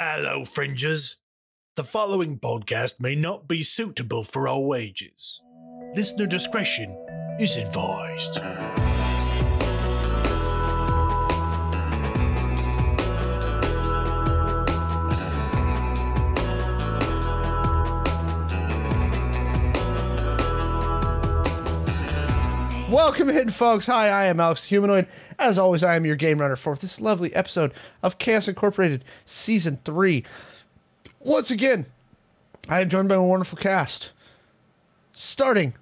Hello, fringers. The following podcast may not be suitable for all ages. Listener discretion is advised. Welcome in, folks. Hi, I am Alex Humanoid. As always, I am your game runner for this lovely episode of Chaos Incorporated Season 3. Once again, I am joined by a wonderful cast. Starting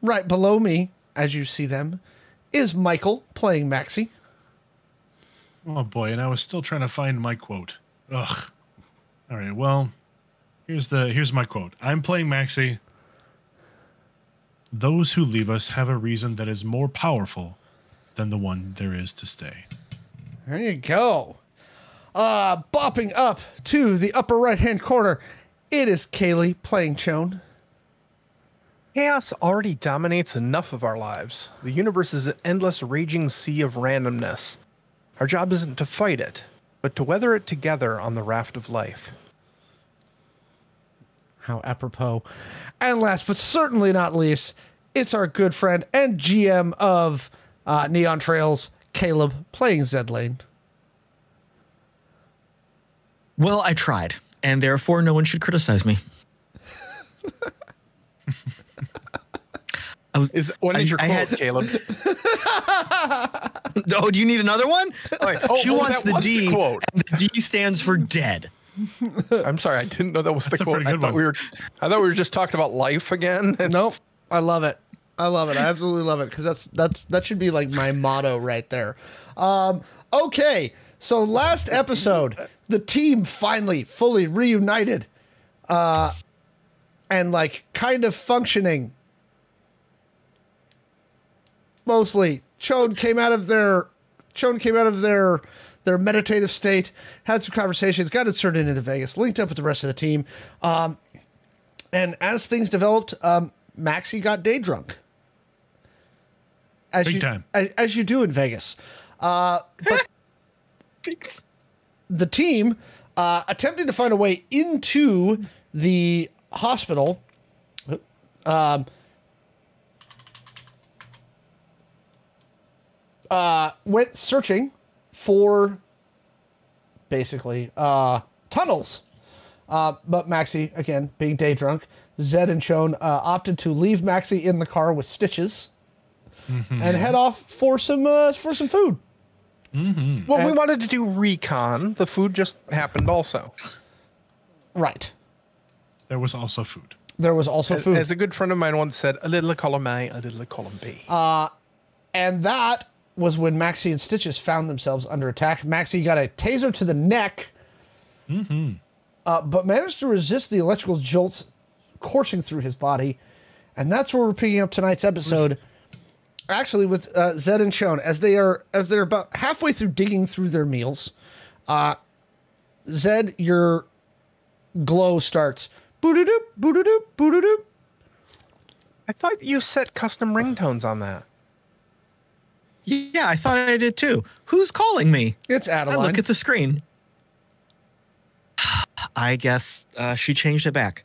right below me, as you see them, is Michael playing Maxi. Oh boy, and I was still trying to find my quote. Ugh. All right, well, here's the here's my quote. I'm playing Maxi. Those who leave us have a reason that is more powerful than the one there is to stay. There you go. Uh, bopping up to the upper right hand corner, it is Kaylee playing Chone. Chaos already dominates enough of our lives. The universe is an endless raging sea of randomness. Our job isn't to fight it, but to weather it together on the raft of life. How apropos. And last but certainly not least, it's our good friend and GM of uh, Neon Trails, Caleb, playing Zed Lane. Well, I tried, and therefore no one should criticize me. I was, Is what I- is your I quote, had- Caleb? oh, do you need another one? All right. Oh, she oh, wants the was the D, quote. and the D stands for dead. I'm sorry, I didn't know that was That's the quote. I thought one. we were I thought we were just talking about life again. Nope. I love it. I love it. I absolutely love it because that's that's that should be like my motto right there. Um, okay, so last episode, the team finally fully reunited, uh, and like kind of functioning. Mostly, Chone came out of their Chone came out of their their meditative state, had some conversations, got inserted into Vegas, linked up with the rest of the team. Um, and as things developed, um, Maxi got day drunk. As Big you, time. As, as you do in Vegas. Uh, but the team uh, attempted to find a way into the hospital. Um, uh, went searching for basically uh, tunnels. Uh, but Maxi, again, being day drunk, Zed and Chone uh, opted to leave Maxi in the car with stitches and head off for some uh, for some food. well, we wanted to do recon. The food just happened also. Right. There was also food. There was also As, food. as a good friend of mine once said, a little of column A, a little of column B. Uh, and that was when Maxi and Stitches found themselves under attack. Maxi got a taser to the neck, uh, but managed to resist the electrical jolts coursing through his body. And that's where we're picking up tonight's episode. Actually, with uh, Zed and Chone, as they are as they're about halfway through digging through their meals, uh, Zed, your glow starts. Boo-doo-doop, boo-doo-doop, boo-doo-doop. I thought you set custom ringtones on that. Yeah, I thought I did too. Who's calling me? It's Adeline. I look at the screen. I guess uh, she changed it back.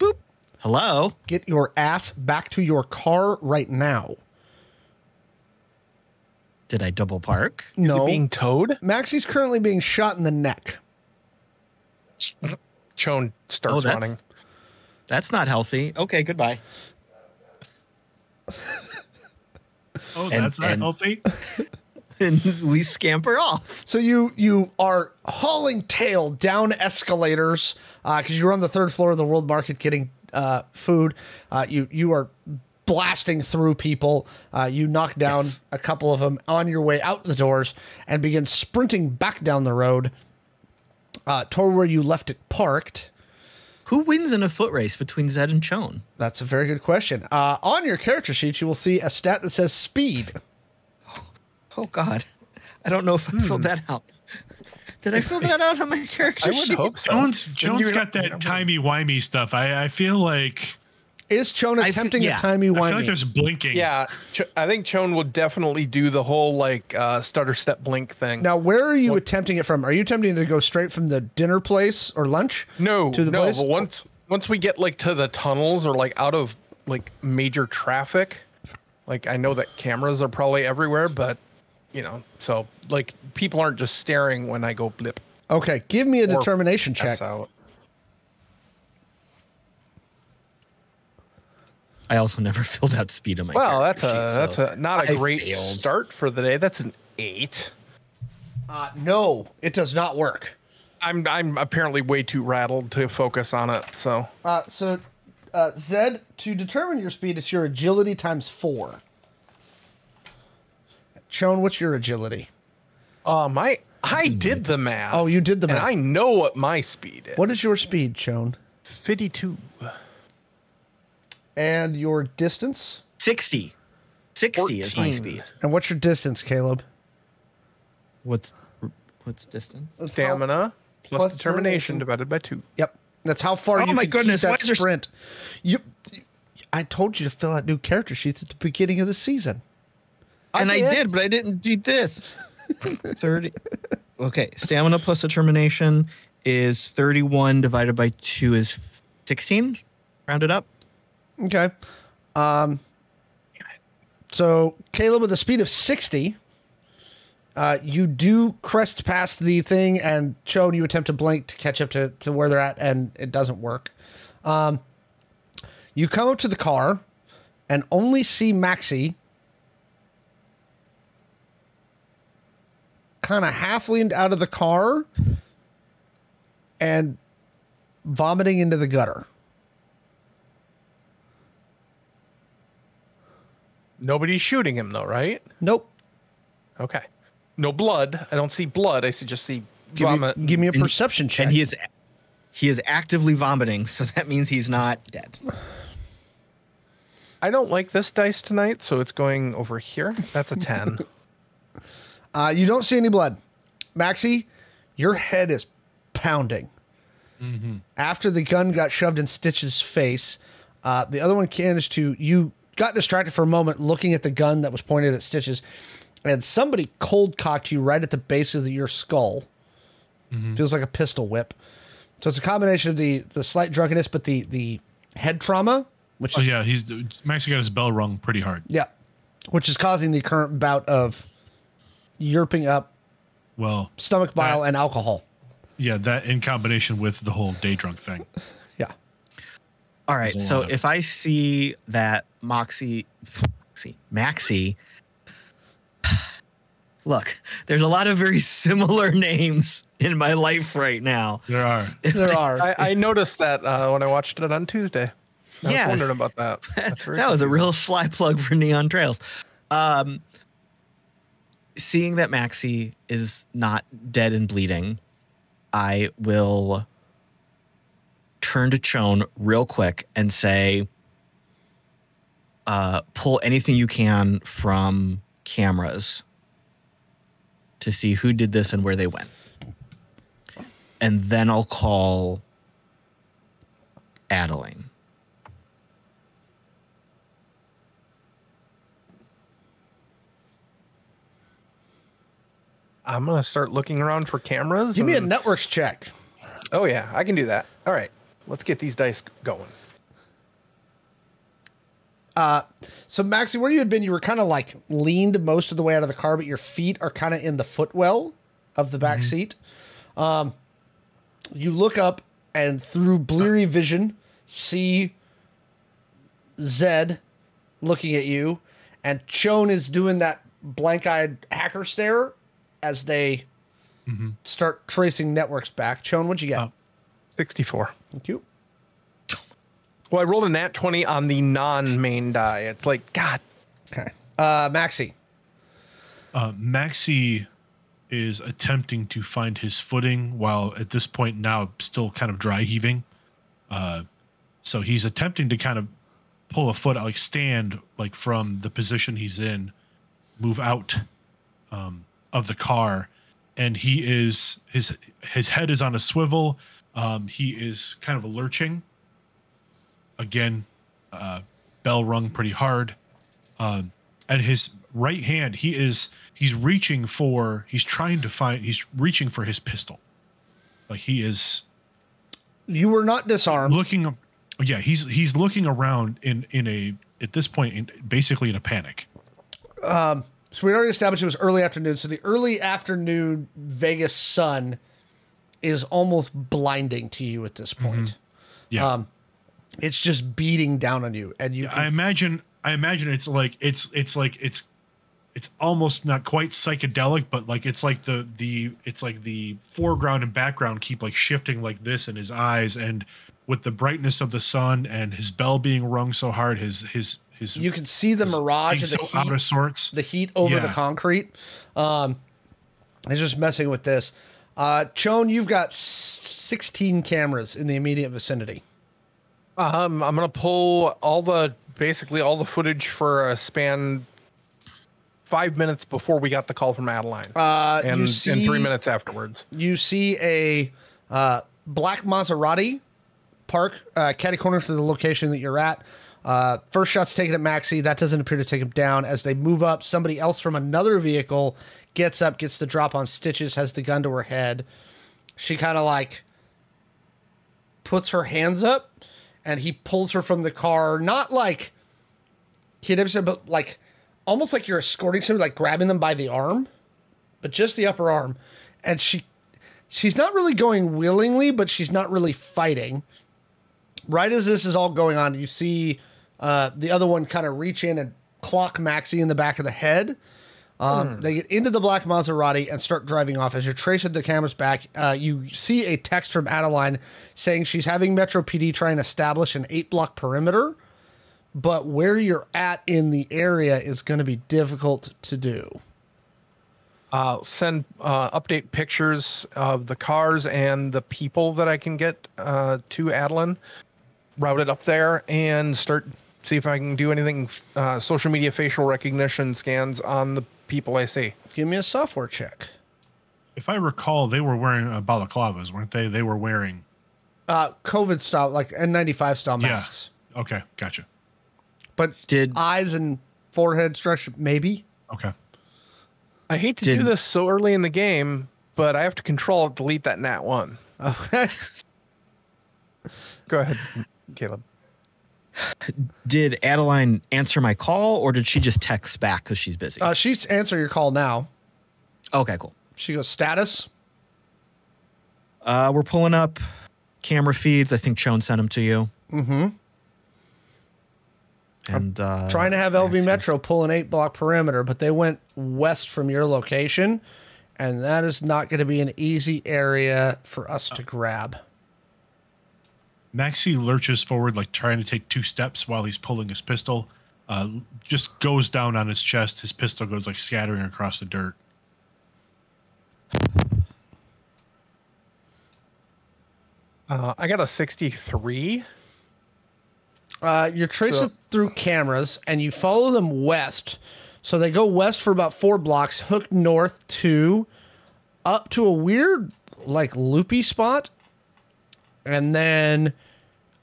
Boop. Hello. Get your ass back to your car right now. Did I double park? Is no. it being towed? Maxi's currently being shot in the neck. Chone starts Oh, that's- running. That's not healthy. Okay, goodbye. Oh, And- that's not and- healthy. And we scamper off. So you you are hauling tail down escalators because you're on the third floor of the World Market getting uh, food. Uh, you you are blasting through people. Uh, you knock down Yes. a couple of them on your way out the doors and begin sprinting back down the road uh, toward where you left it parked. Who wins in a foot race between Zed and Chone? That's a very good question. Uh, on your character sheet, you will see a stat that says speed. Oh God, I don't know if I filled that out. Did I fill that out on my character sheet? I would sheet? hope so. Jones Jones got that timey wimey stuff. I, I feel like Is Chone I fe- attempting yeah. a timey wimey? I feel wimey? like there's blinking. Yeah, Ch- I think Chone will definitely do the whole like uh, stutter step blink thing. now, where are you attempting it from? Are you attempting to go straight from the dinner place or lunch? no, to the no. place? But once once we get like to the tunnels or like out of like major traffic, like I know that cameras are probably everywhere, but you know, so like people aren't just staring when I go blip. Okay, give me a determination check. out. I also never filled out speed on my. Well, that's a sheet, that's so a not a I great failed. start for the day. That's an eight. Uh, no, it does not work. I'm I'm apparently way too rattled to focus on it. So Uh, so, uh, Zed, to determine your speed, it's your agility times four. Chone, what's your agility? um, my I did the math. Oh, you did the and math. I know what my speed is. What is your speed, Chone? Fifty-two. And your distance? 60. 60 is my speed. And what's your distance, Caleb? What's what's distance? Stamina plus, plus determination determination. divided by two. Yep. That's how far Oh you my can goodness, keep why that is there- sprint. You, I told you to fill out new character sheets at the beginning of the season. and I did. did, but I didn't do this. 30. Okay, stamina plus determination is 31 divided by 2 is 16. Rounded up. Okay. Um, so Caleb with a speed of 60, uh, you do crest past the thing and Chone, you attempt to blink to catch up to, to where they're at and it doesn't work. Um, you come up to the car and only see Maxi kind of half leaned out of the car and vomiting into the gutter. Nobody's shooting him though, right? Nope. Okay. No blood. I don't see blood. I see just see Give vomit. me, give me a And- perception check. And he is he is actively vomiting, so that means he's not dead. I don't like this dice tonight, so it's going over here. That's a ten. uh, you don't see any blood. Maxi, your head is pounding. After the gun got shoved in Stitch's face, uh, the other one managed to. You got distracted for a moment looking at the gun that was pointed at Stitches, and somebody cold cocked you right at the base of the, your skull. Mm-hmm. Feels like a pistol whip. So it's a combination of the the slight drunkenness, but the the head trauma, which Oh is yeah, he's Max got his bell rung pretty hard. Yeah. Which is causing the current bout of yerping up Well, stomach bile That- and alcohol. yeah, that in combination with the whole day drunk thing. Yeah. All right. So if I see that Moxie, Moxie, Maxi, look, there's a lot of very similar names in my life right now. There are. There are. I, I noticed that uh, when I watched it on Tuesday. I Yeah. was wondering about that. That's very that was a real sly plug for Neon Trails. Um, seeing that Maxi is not dead and bleeding, I will turn to Chone real quick and say, uh, pull anything you can from cameras to see who did this and where they went. And then I'll call Adeline. I'm gonna start looking around for cameras. Give me a networks check. Oh yeah, I can do that. All right, let's get these dice going. Uh, so Maxi, where you had been, you were kind of like leaned most of the way out of the car, but your feet are kind of in the footwell of the back mm-hmm. seat. Um, you look up and through bleary vision see Zed looking at you, and Chone is doing that blank-eyed hacker stare as they mm-hmm. start tracing networks back. Chone, what'd you get? Oh. Sixty-four. Thank you. Well, I rolled a nat twenty on the non-main die. It's like God. Okay. Uh, Maxi. Uh, Maxi is attempting to find his footing while at this point now still kind of dry heaving. Uh, so he's attempting to kind of pull a foot out, like stand like from the position he's in, move out um, of the car, and he is his his head is on a swivel. Um, he is kind of lurching. Again, uh, bell rung pretty hard. Um, and his right hand, he is he's reaching for he's trying to find he's reaching for his pistol. Like he is You were not disarmed. looking yeah, he's he's looking around in in a at this point in basically in a panic. So we already established it was early afternoon. So the early afternoon Vegas sun is almost blinding to you at this point. Yeah. Um, it's just beating down on you, and you. I Can, imagine I imagine it's like it's it's like it's it's almost not quite psychedelic, but like it's like the the it's like the foreground and background keep like shifting like this in his eyes and with the brightness of the sun and his bell being rung so hard, his his his you can see the mirage of the so out heat, of sorts. the heat over the concrete. Um, it's just messing with this. Uh, Chone, you've got 16 cameras in the immediate vicinity. Um, I'm gonna pull all the basically all the footage for a span five minutes before we got the call from Adeline, Uh, and you and three minutes afterwards. You see a uh, black Maserati park uh, catty corner to the location that you're at. Uh, first shot's taken at Maxi. That doesn't appear to take him down. As they move up, somebody else from another vehicle gets up, gets the drop on Stitches, has the gun to her head. She kind of like puts her hands up, and he pulls her from the car. Not like never said, but like almost like you're escorting somebody, like grabbing them by the arm, but just the upper arm. And she she's not really going willingly, but she's not really fighting. Right as this is all going on, you see uh, the other one kind of reach in and clock Maxi in the back of the head. Um, They get into the black Maserati and start driving off. As you're tracing the cameras back, uh, you see a text from Adeline saying she's having Metro PD try and establish an eight block perimeter, but where you're at in the area is going to be difficult to do. Uh, send uh, update pictures of the cars and the people that I can get uh, to Adeline, route it up there, and start see if I can do anything. Uh, social media facial recognition scans on the people I see. Give me a software check. If I recall, they were wearing uh, balaclavas, weren't they? They were wearing. Uh, COVID style, like N95 style Yeah. masks. Okay, gotcha. But Did eyes and forehead structure, maybe. Okay. I hate to Did- do this so early in the game, but I have to control delete that nat one. Okay. Go ahead, Caleb. Did Adeline answer my call or did she just text back because she's busy? Uh, she's answering your call now. okay, cool. She goes status. Uh, we're pulling up camera feeds. I think Chone sent them to you. Mm-hmm. And uh, Trying to have LV. Metro pull an eight block perimeter, but they went west from your location, and that is not going to be an easy area for us to grab. Maxi lurches forward, like trying to take two steps while he's pulling his pistol. Uh, just goes down on his chest. His pistol goes like scattering across the dirt. Uh, I got a 63. Uh, you're tracing So- through cameras and you follow them west. So they go west for about four blocks, hook north to up to a weird, like loopy spot. And then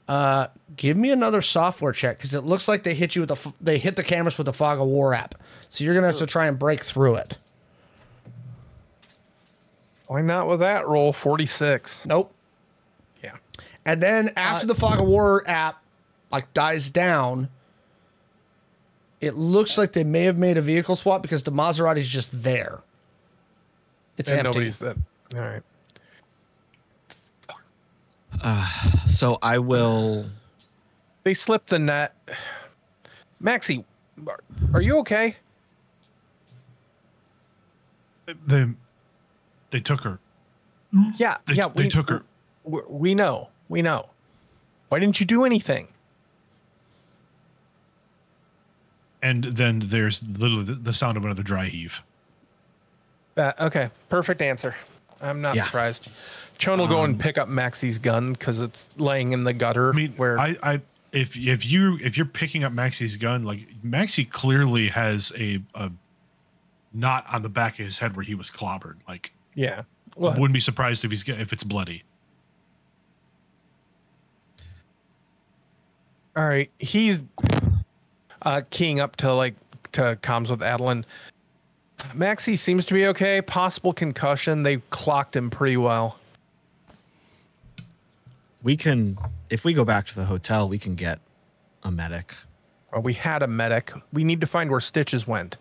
uh, give me another software check because it looks like they hit you with the f- they hit the cameras with the Fog of War app. So you're gonna have to try and break through it. Why not with that roll? 46. Nope. Yeah. And then after the Fog of War app like dies down, it looks like they may have made a vehicle swap because the Maserati's just there. It's and empty. nobody's that. All right. So I will. They slipped the net. Maxi, are- are you okay? They they took her. Yeah. They, yeah. they took her. We, we know. We know. Why didn't you do anything? And then there's literally the, the sound of another dry heave. Uh, okay. Perfect answer. I'm not Yeah. surprised. Chon will go and pick up Maxi's gun because it's laying in the gutter. I mean, where I, I if if you if you're picking up Maxi's gun, like Maxi clearly has a a knot on the back of his head where he was clobbered. Like, yeah. Well, wouldn't be surprised if he's if it's bloody. All right, he's uh, keying up to like to comms with Adeline. Maxi seems to be okay. Possible concussion. They clocked him pretty well. We can, if we go back to the hotel, we can get a medic. Well, we had a medic. We need to find where Stitches went.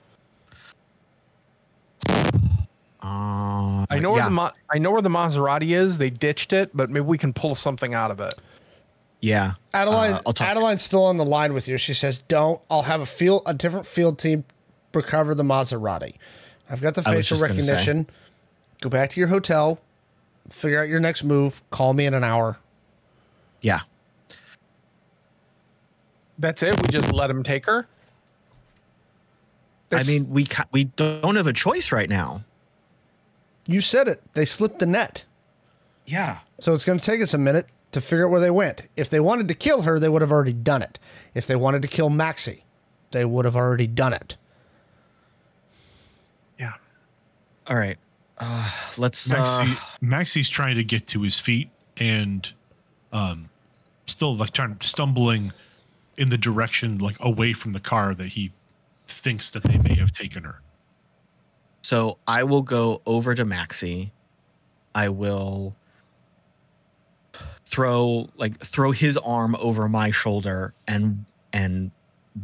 Uh, I know where yeah, the Ma- I know where the Maserati is. They ditched it, but maybe we can pull something out of it. yeah. Adeline, Uh, Adeline's still on the line with you. She says, "Don't. I'll have a field, a different field team, recover the Maserati. I've got the facial just gonna say. recognition. Go back to your hotel, figure out your next move. Call me in an hour. Yeah. That's it. We just let him take her. I mean, we ca- we don't have a choice right now. you said it. They slipped the net, Yeah. so it's going to take us a minute to figure out where they went. If they wanted to kill her, they would have already done it. If they wanted to kill Maxi, they would have already done it. Yeah. All right. Uh, let's. Maxi, Uh, Maxi's trying to get to his feet and um still like trying stumbling in the direction like away from the car that he thinks that they may have taken her. so I will go over to Maxi. I will throw like throw his arm over my shoulder and and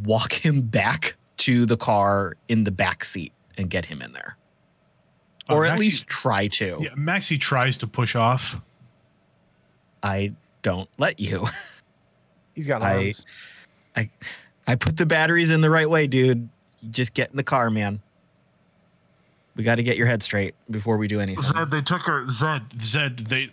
walk him back to the car in the back seat and get him in there. Uh, Or at least try to. Yeah, Maxi tries to push off. I don't let you. He's got I- arms. I I put the batteries in the right way, dude. You just get in the car, man. We got to get your head straight before we do anything. Zed, they took her. Zed, Zed, they.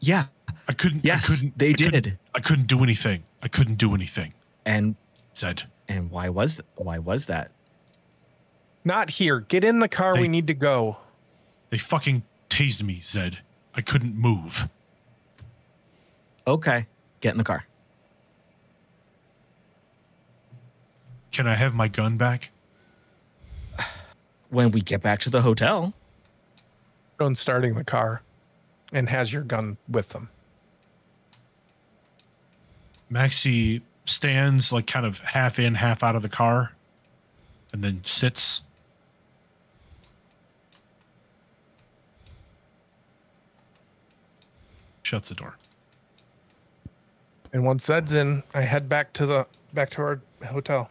Yeah. I couldn't. Yes, I couldn't, they I couldn't- did. I couldn't do anything. I couldn't do anything. And Zed. and why was th- why was that? Not here. Get in the car. They- we need to go. They fucking tased me, Zed. I couldn't move. Okay, get in the car. Can I have my gun back? When we get back to the hotel, Going starting the car, and has your gun with them. Maxi stands like kind of half in, half out of the car, and then sits. Shuts the door. And once Zed's in, I head back to the back to our hotel.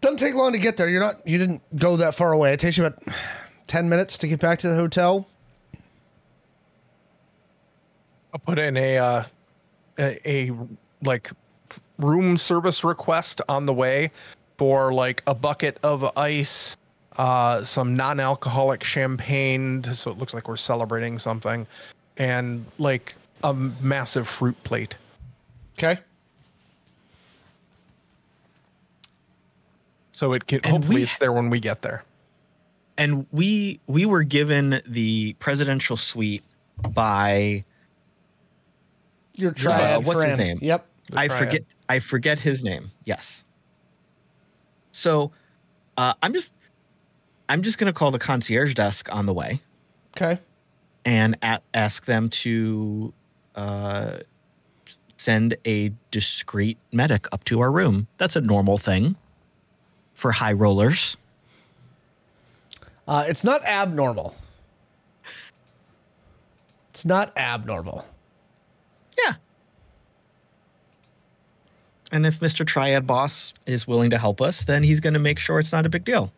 Doesn't take long to get there. You're not. You didn't go that far away. It takes you about ten minutes to get back to the hotel. I'll put in a uh, a, a like room service request on the way for like a bucket of ice, uh, some non-alcoholic champagne, so it looks like we're celebrating something, and like a massive fruit plate. Okay. So it can And hopefully we- it's there when we get there. and we we were given the presidential suite by Your triad what's his name? Yep. The I triad. forget I forget his name. Yes. So, uh, I'm just I'm just gonna call the concierge desk on the way Okay. and a- ask them to uh, send a discreet medic up to our room. That's a normal thing for high rollers. Uh, it's not abnormal. It's not abnormal. Yeah. And if Mr. Triad Boss is willing to help us, then he's going to make sure it's not a big deal.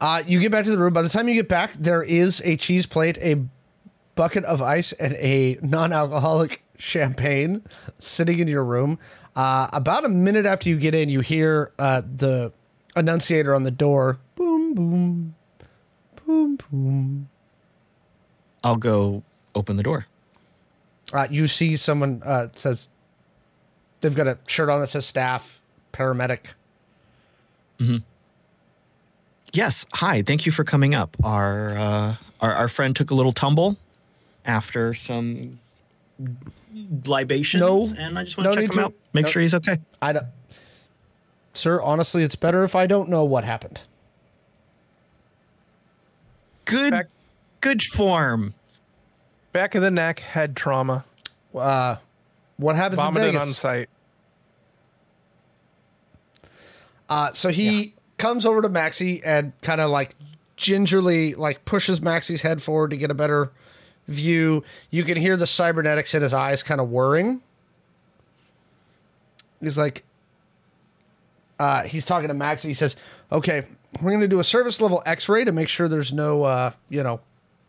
Uh, you get back to the room. By the time you get back, there is a cheese plate, a bucket of ice, and a non-alcoholic champagne sitting in your room. Uh, about a minute after you get in, you hear uh, the annunciator on the door. Boom, boom, boom, boom. I'll go open the door. Uh, you see someone uh, says they've got a shirt on that says staff paramedic. Yes. Hi. Thank you for coming up. Our uh, our, our friend took a little tumble after some libations, No. and I just want No to check him to. out, make No. sure he's okay. I don't, sir. Honestly, it's better if I don't know what happened. Good. Back- Good form. Back of the neck, head trauma. Uh, what happens in Vomited Vegas? on site. Uh, so he comes over to Maxi and kind of like gingerly like pushes Maxi's head forward to get a better view. You can hear the cybernetics in his eyes kind of whirring. He's like, uh, he's talking to Maxi. He says, "Okay, we're going to do a service level X-ray to make sure there's no, uh, you know,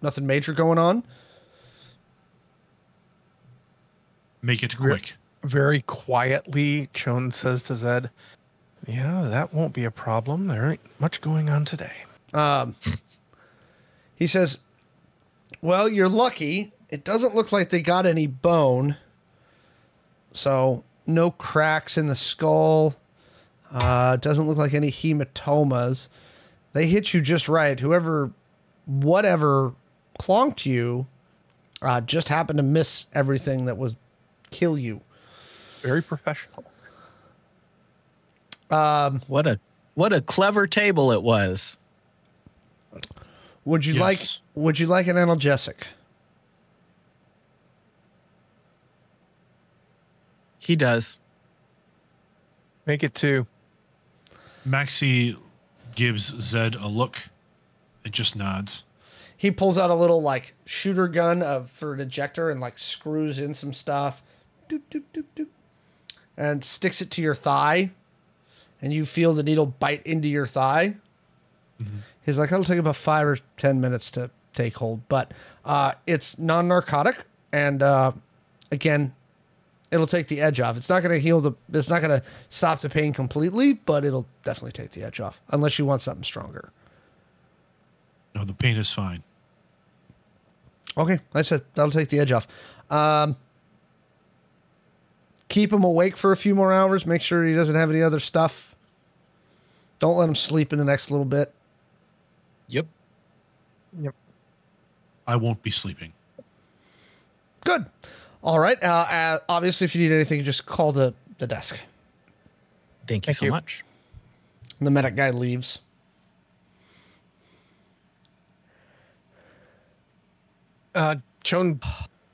nothing major going on." Make it quick. Very quietly, Chon says to Zed, Yeah, that won't be a problem. There ain't much going on today. Um, he says, Well, you're lucky. It doesn't look like they got any bone. So, no cracks in the skull. Uh, doesn't look like any hematomas. They hit you just right. Whoever, whatever clonked you, uh, just happened to miss everything that was kill you. Very professional. What a what a clever table it was. Would you Yes. like? Would you like an analgesic? He does. Make it two. Maxi gives Zed a look and just nods. he pulls out a little like shooter gun of for an ejector and like screws in some stuff doop, doop, doop, doop, and sticks it to your thigh and you feel the needle bite into your thigh mm-hmm. He's like it'll take about five or ten minutes to take hold but uh, it's non-narcotic and uh, again it'll take the edge off it's not going to heal the it's not going to stop the pain completely but it'll definitely take the edge off unless you want something stronger No, the pain is fine. Okay, I said that'll take the edge off. Um, keep him awake for a few more hours. Make sure he doesn't have any other stuff. Don't let him sleep in the next little bit. Yep. Yep. I won't be sleeping. Good. All right. Uh, uh, obviously, if you need anything, just call the the desk. Thank you Thank so you. much. And the medic guy leaves. Uh, Chon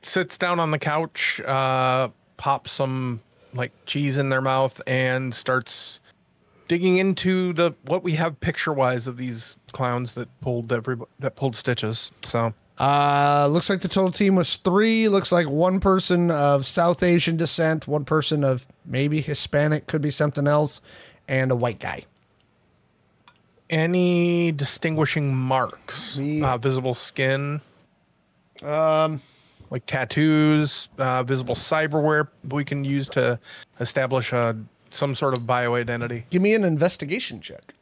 sits down on the couch, uh, pops some like cheese in their mouth, and starts digging into the what we have picture wise of these clowns that pulled every that pulled stitches. So Uh, looks like the total team was three. Looks like one person of South Asian descent, one person of maybe Hispanic, could be something else, and a white guy. any distinguishing marks? Uh, visible skin, Um, like tattoos, uh, visible cyberware we can use to establish a some sort of bio identity. give me an investigation check.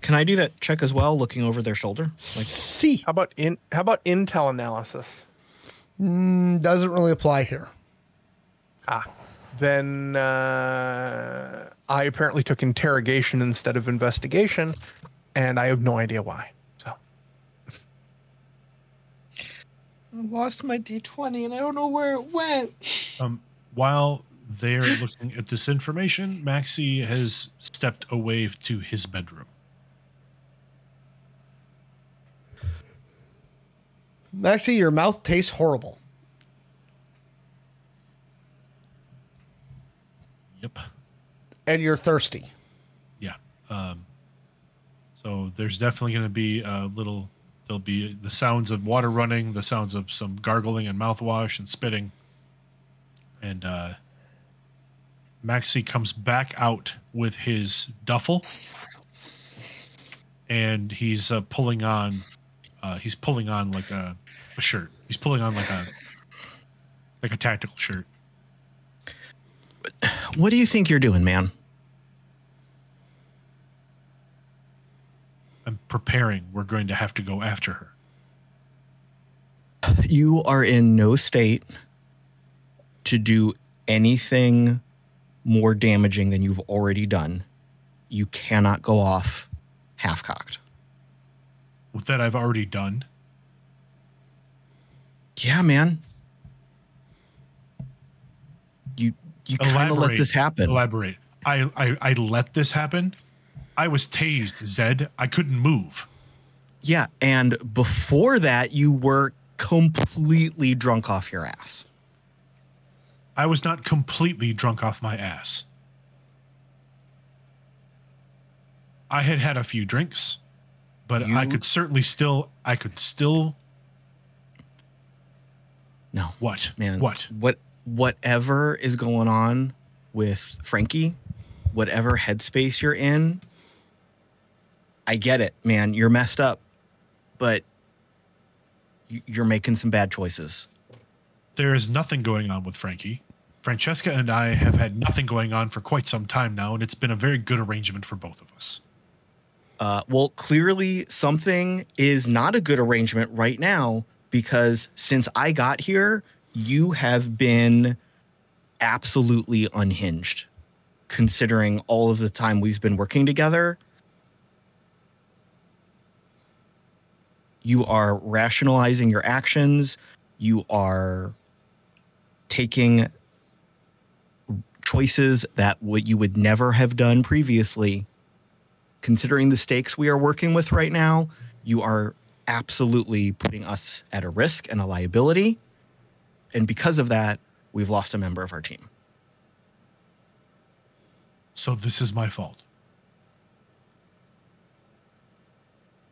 Can I do that check as well, looking over their shoulder? Like, C How about in how about intel analysis? doesn't really apply here. Ah, then uh, I apparently took interrogation instead of investigation, and I have no idea why. So lost my D20 and I don't know where it went. Um, while they're looking at this information, Maxi has stepped away to his bedroom. Maxi, your mouth tastes horrible. Yep. And you're thirsty. Yeah. Um, so there's definitely going to be a little. There'll be the sounds of water running, the sounds of some gargling and mouthwash and spitting. And uh, Maxi comes back out with his duffel, and he's uh, pulling on. Uh, he's pulling on like a, a shirt. He's pulling on like a like a tactical shirt. What do you think you're doing, man? I'm preparing. We're going to have to go after her. You are in no state to do anything more damaging than you've already done. You cannot go off half cocked. With that, I've already done. Yeah, man. You you kind of let this happen. Elaborate. I, I I let this happen. I was tased, Zed. I couldn't move. Yeah, and before that, you were completely drunk off your ass. I was not completely drunk off my ass. I had had a few drinks, but I could certainly still I could still No, what? man. What? What? Whatever is going on with Frankie, whatever headspace you're in, I get it, man. You're messed up, but you're making some bad choices. There is nothing going on with Frankie. Francesca and I have had nothing going on for quite some time now, and it's been a very good arrangement for both of us. Uh, well, clearly something is not a good arrangement right now because since I got here, you have been absolutely unhinged. Considering all of the time we've been working together, you are rationalizing your actions. You are taking choices that what you would never have done previously considering the stakes we are working with right now, you are absolutely putting us at a risk and a liability. And because of that, we've lost a member of our team. So this is my fault.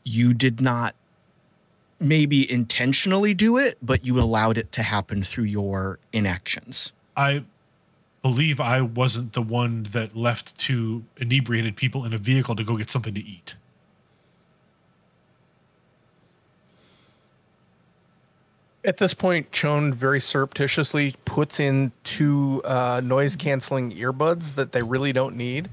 You did not maybe intentionally do it, but you allowed it to happen through your inactions. I believe I wasn't the one that left two inebriated people in a vehicle to go get something to eat. At this point, Chone very surreptitiously puts in two uh, noise canceling earbuds that they really don't need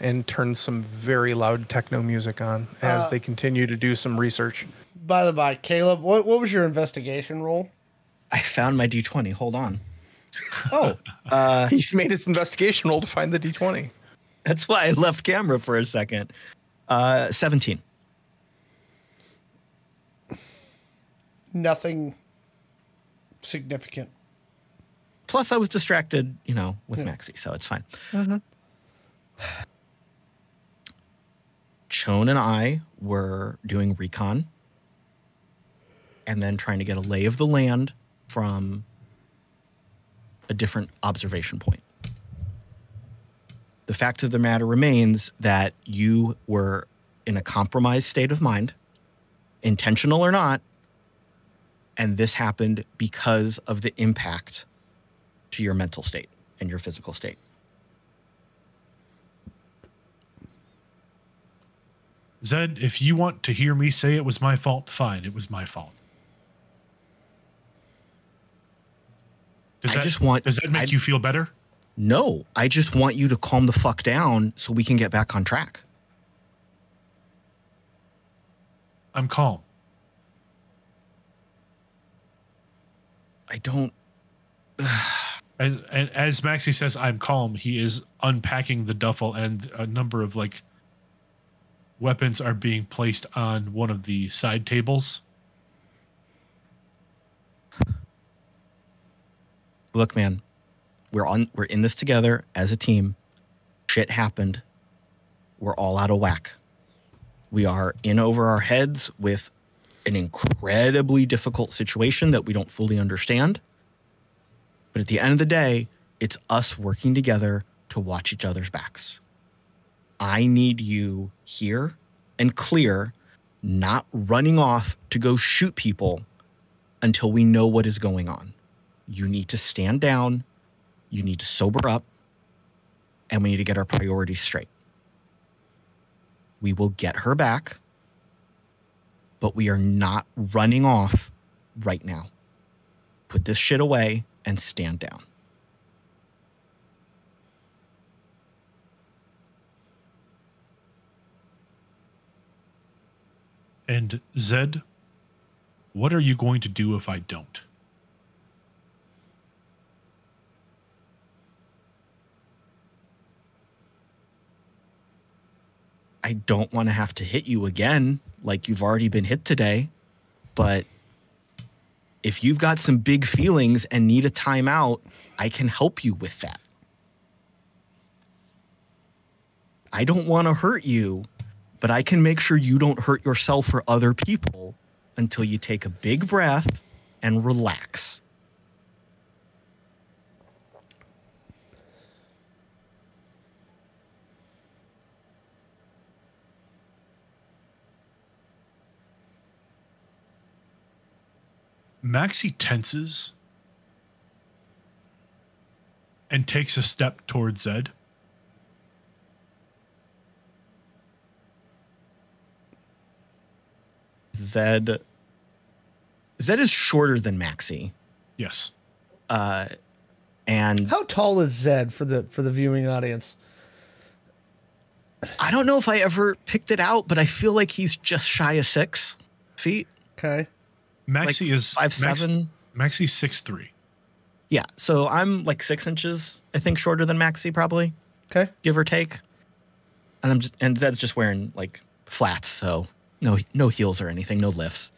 and turns some very loud techno music on as Uh, they continue to do some research. By the by, Caleb, what, what was your investigation role? I found my D20. Hold on. Oh, uh, He's made his investigation roll to find the d20. that's why I left camera for a second. Uh, 17. Nothing significant. Plus, I was distracted, you know, with Maxi, so it's fine. Chone and I were doing recon and then trying to get a lay of the land from a different observation point. The fact of the matter remains that you were in a compromised state of mind, intentional or not, and this happened because of the impact to your mental state and your physical state. Zed, if you want to hear me say it was my fault, fine. It was my fault. Does I that, just want- does that make I- you feel better? No, I just want you to calm the fuck down so we can get back on track. I'm calm. I don't. And, and as Maxi says, I'm calm. He is unpacking the duffel, and a number of like weapons are being placed on one of the side tables. Look, man, we're on. We're in this together as a team. Shit happened. We're all out of whack. We are in over our heads with an incredibly difficult situation that we don't fully understand. But at the end of the day, it's us working together to watch each other's backs. I need you here and clear, not running off to go shoot people until we know what is going on. You need to stand down, you need to sober up, and we need to get our priorities straight. We will get her back, but we are not running off right now. Put this shit away and stand down. And Zed, what are you going to do if I don't? I don't want to have to hit you again like you've already been hit today, but if you've got some big feelings and need a timeout, I can help you with that. I don't want to hurt you, but I can make sure you don't hurt yourself or other people until you take a big breath and relax. Maxi tenses and takes a step towards Zed. Zed Zed is shorter than Maxi. Yes. Uh and How tall is Zed for the for the viewing audience? I don't know if I ever picked it out, but I feel like he's just shy of six feet. Okay. Maxi like is five Max- seven. Maxi's six three. Yeah, so I'm like six inches, I think, shorter than Maxi probably, Okay. give or take. And I'm just and Zed's just wearing like flats, so no no heels or anything, no lifts.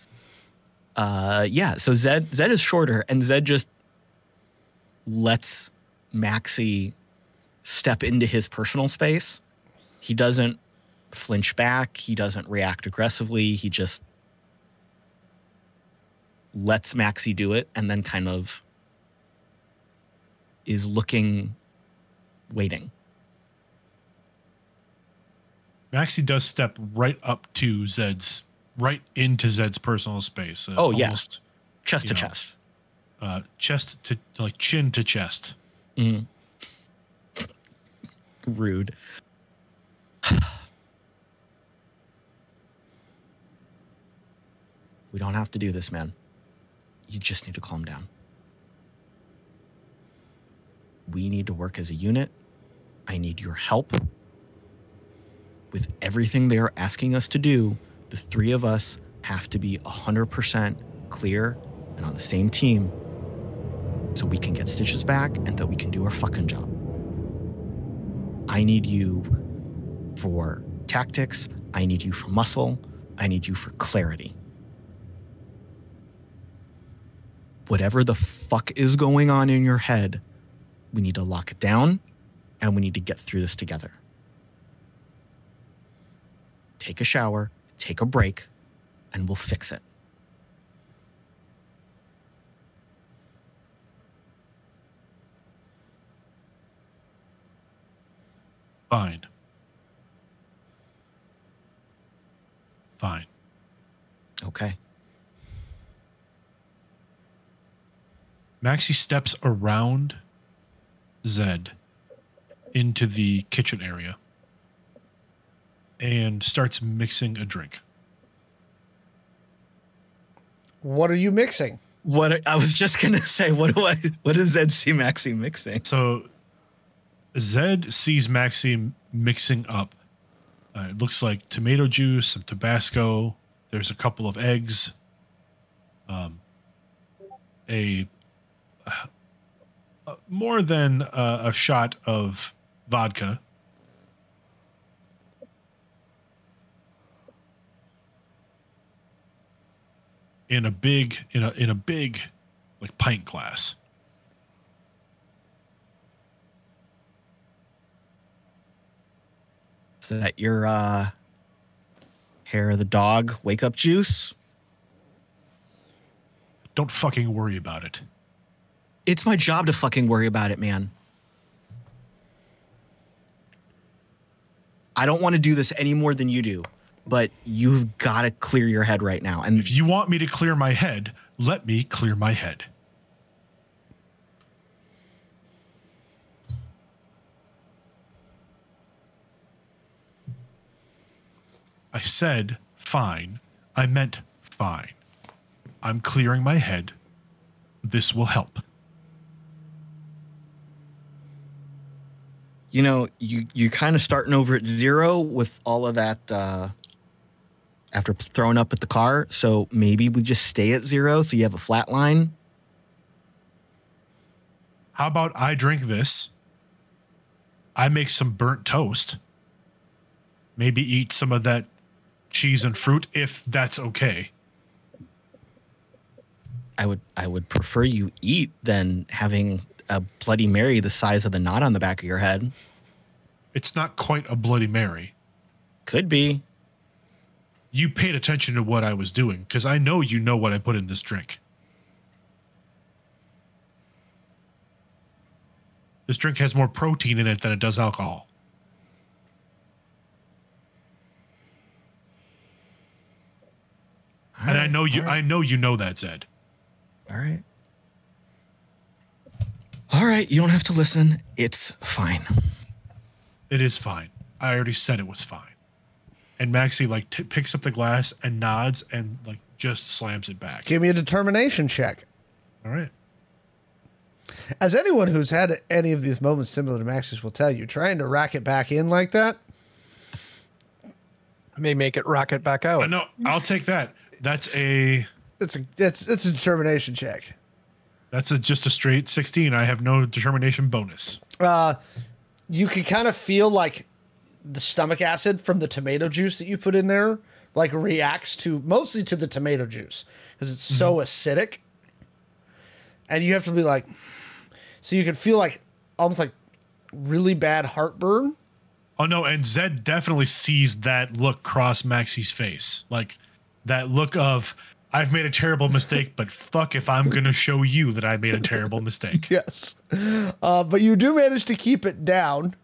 Uh, yeah. So Zed Zed is shorter, and Zed just lets Maxi step into his personal space. He doesn't flinch back. He doesn't react aggressively. He just lets Maxi do it, and then kind of is looking, waiting. Maxi does step right up to Zed's, right into Zed's personal space. uh, Oh, yeah. chest to know. chest. Uh, chest to like chin to chest. Mm. Rude. we don't have to do this, man. You just need to calm down. We need to work as a unit. I need your help. With everything they are asking us to do, the three of us have to be 100% clear and on the same team so we can get stitches back and that we can do our fucking job. I need you for tactics. I need you for muscle. I need you for clarity. Whatever the fuck is going on in your head, we need to lock it down and we need to get through this together. Take a shower, take a break, and we'll fix it. Fine. Fine. Okay. Maxi steps around Zed into the kitchen area and starts mixing a drink. What are you mixing? What I was just gonna say, what do I what is see Maxi mixing? So Zed sees Maxi mixing up. Uh, it looks like tomato juice, some Tabasco. There's a couple of eggs. Um, a more than uh, a shot of vodka. In a big in a in a big like pint glass. Is that your uh hair of the dog wake up juice? Don't fucking worry about it. It's my job to fucking worry about it, man. I don't want to do this any more than you do, but you've got to clear your head right now. And If you want me to clear my head, let me clear my head. I said fine. I meant fine. I'm clearing my head. This will help. You know, you you kind of starting over at zero with all of that uh after throwing up at the car. So maybe we just stay at zero so you have a flat line. How about I drink this? I make some burnt toast. Maybe eat some of that cheese and fruit if that's okay. I would I would prefer you eat than having a Bloody Mary the size of the knot on the back of your head. It's not quite a Bloody Mary. Could be. You paid attention to what I was doing because I know you know what I put in this drink. This drink has more protein in it than it does alcohol. All and I know you right, I know you know that, Zed. All right. All right. You don't have to listen. It's fine. It is fine. I already said it was fine. And Maxi like t- picks up the glass and nods and like just slams it back. Give me a determination check. All right. As anyone who's had any of these moments similar to Max's will tell you, trying to rack it back in like that, May make it rocket back out. Uh, no, I'll take that. That's a it's a it's it's a determination check. That's a just a straight 16. I have no determination bonus. Uh, you can kind of feel like the stomach acid from the tomato juice that you put in there, like reacts to mostly to the tomato juice because it's so acidic, and you have to be like, so you can feel like almost like really bad heartburn. Oh no, and Zed definitely sees that look cross Maxi's face. Like that look of I've made a terrible mistake, but fuck if I'm gonna show you that I made a terrible mistake. Yes, uh, but you do manage to keep it down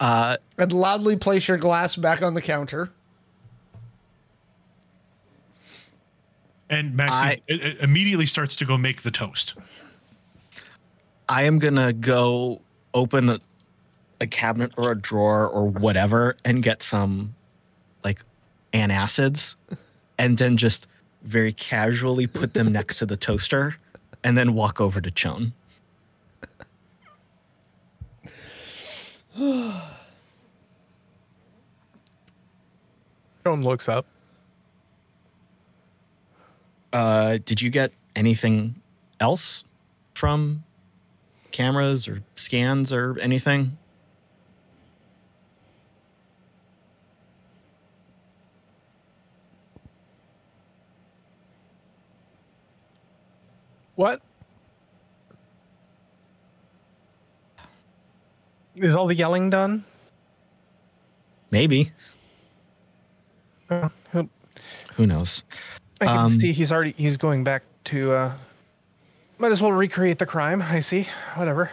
Uh, and loudly place your glass back on the counter. And Maxi I- it, it immediately starts to go make the toast. I am gonna go open a, a cabinet or a drawer or whatever and get some like antacids and then just very casually put them next to the toaster and then walk over to Ch0wn. Ch0wn looks up. Uh, did you get anything else from cameras or scans or anything? What? Is all the yelling done? Maybe. Uh, he'll- Who knows? I can Um, see he's already he's going back to uh might as well recreate the crime. I see. Whatever.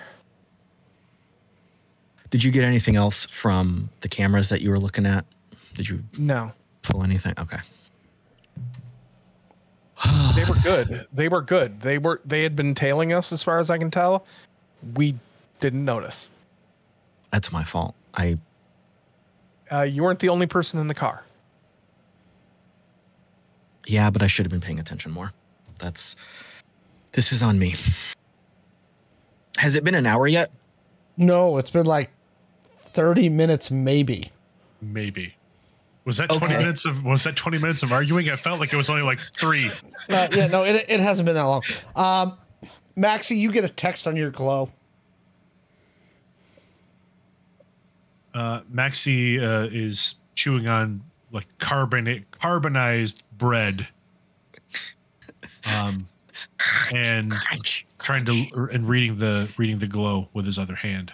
Did you get anything else from the cameras that you were looking at? Did you No. pull anything? Okay. They were good. They were good. They were they had been tailing us as far as I can tell. We didn't notice. That's my fault. I Uh, you weren't the only person in the car. yeah, but I should have been paying attention more. That's this is on me. Has it been an hour yet? No, it's been like thirty minutes, maybe. Maybe. Was that 20 minutes of was that 20 minutes of arguing? I felt like it was only like three. Uh, yeah, no, it, it hasn't been that long. Um, Maxi, you get a text on your glow. Uh, Maxi uh, is chewing on like carbonate carbonized bread. Um, and Crunch. trying to and reading the reading the glow with his other hand.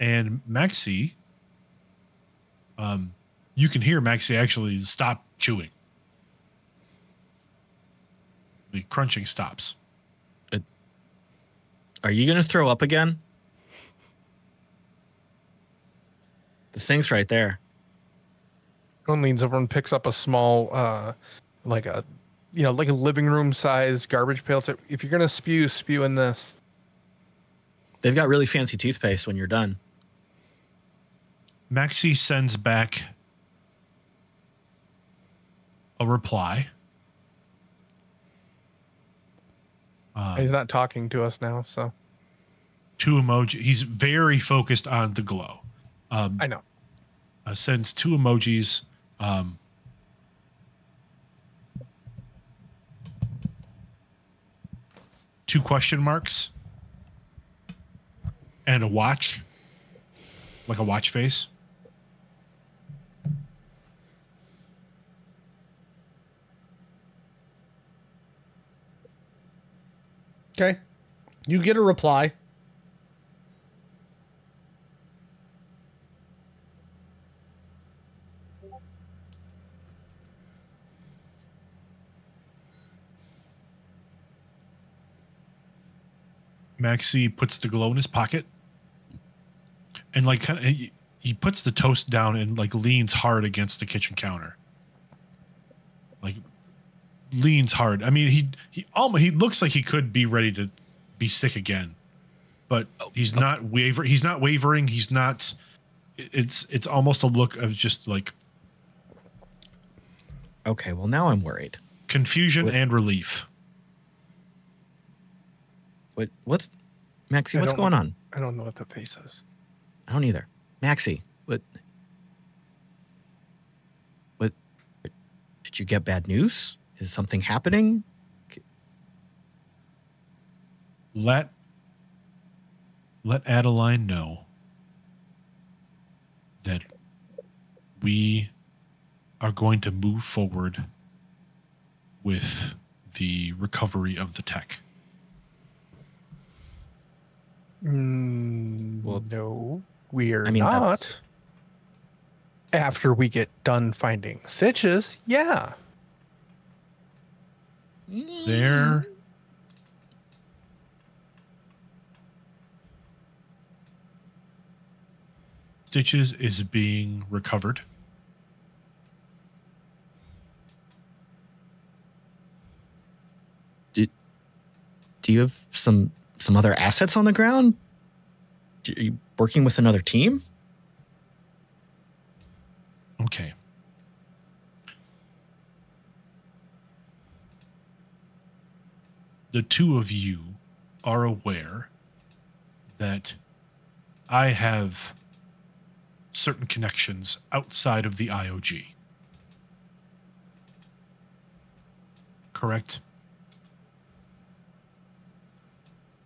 And Maxi, um, you can hear Maxi actually stop chewing. The crunching stops. Are you gonna throw up again? The sink's right there. Ch0wn leans over and picks up a small, uh, like a, you know, like a living room size garbage pail. To, if you're gonna spew, spew in this. They've got really fancy toothpaste when you're done. Maxi sends back a reply. Uh, He's not talking to us now, so two emoji. He's very focused on the glow. Um, I know. uh, sends two emojis. Um, two question marks and a watch, like a watch face. Okay. You get a reply. Maxi puts the glow in his pocket and like kind of he puts the toast down and like leans hard against the kitchen counter. Like leans hard. I mean, he he almost he looks like he could be ready to be sick again. But he's not waver he's not wavering, he's not it's it's almost a look of just like Okay, well now I'm worried. confusion What- and relief. What what's Maxi, what's going know. on? I don't know what the face is. I don't either. Maxi, what what did you get bad news? Is something happening? let let Adeline know that we are going to move forward with the recovery of the tech. Mm, Well, no, we're I mean, that's- not. After we get done finding stitches, yeah. There Stitches is being recovered. Do you have some some other assets on the ground? Are you working with another team? Okay. The two of you are aware that I have certain connections outside of the IOG. Correct?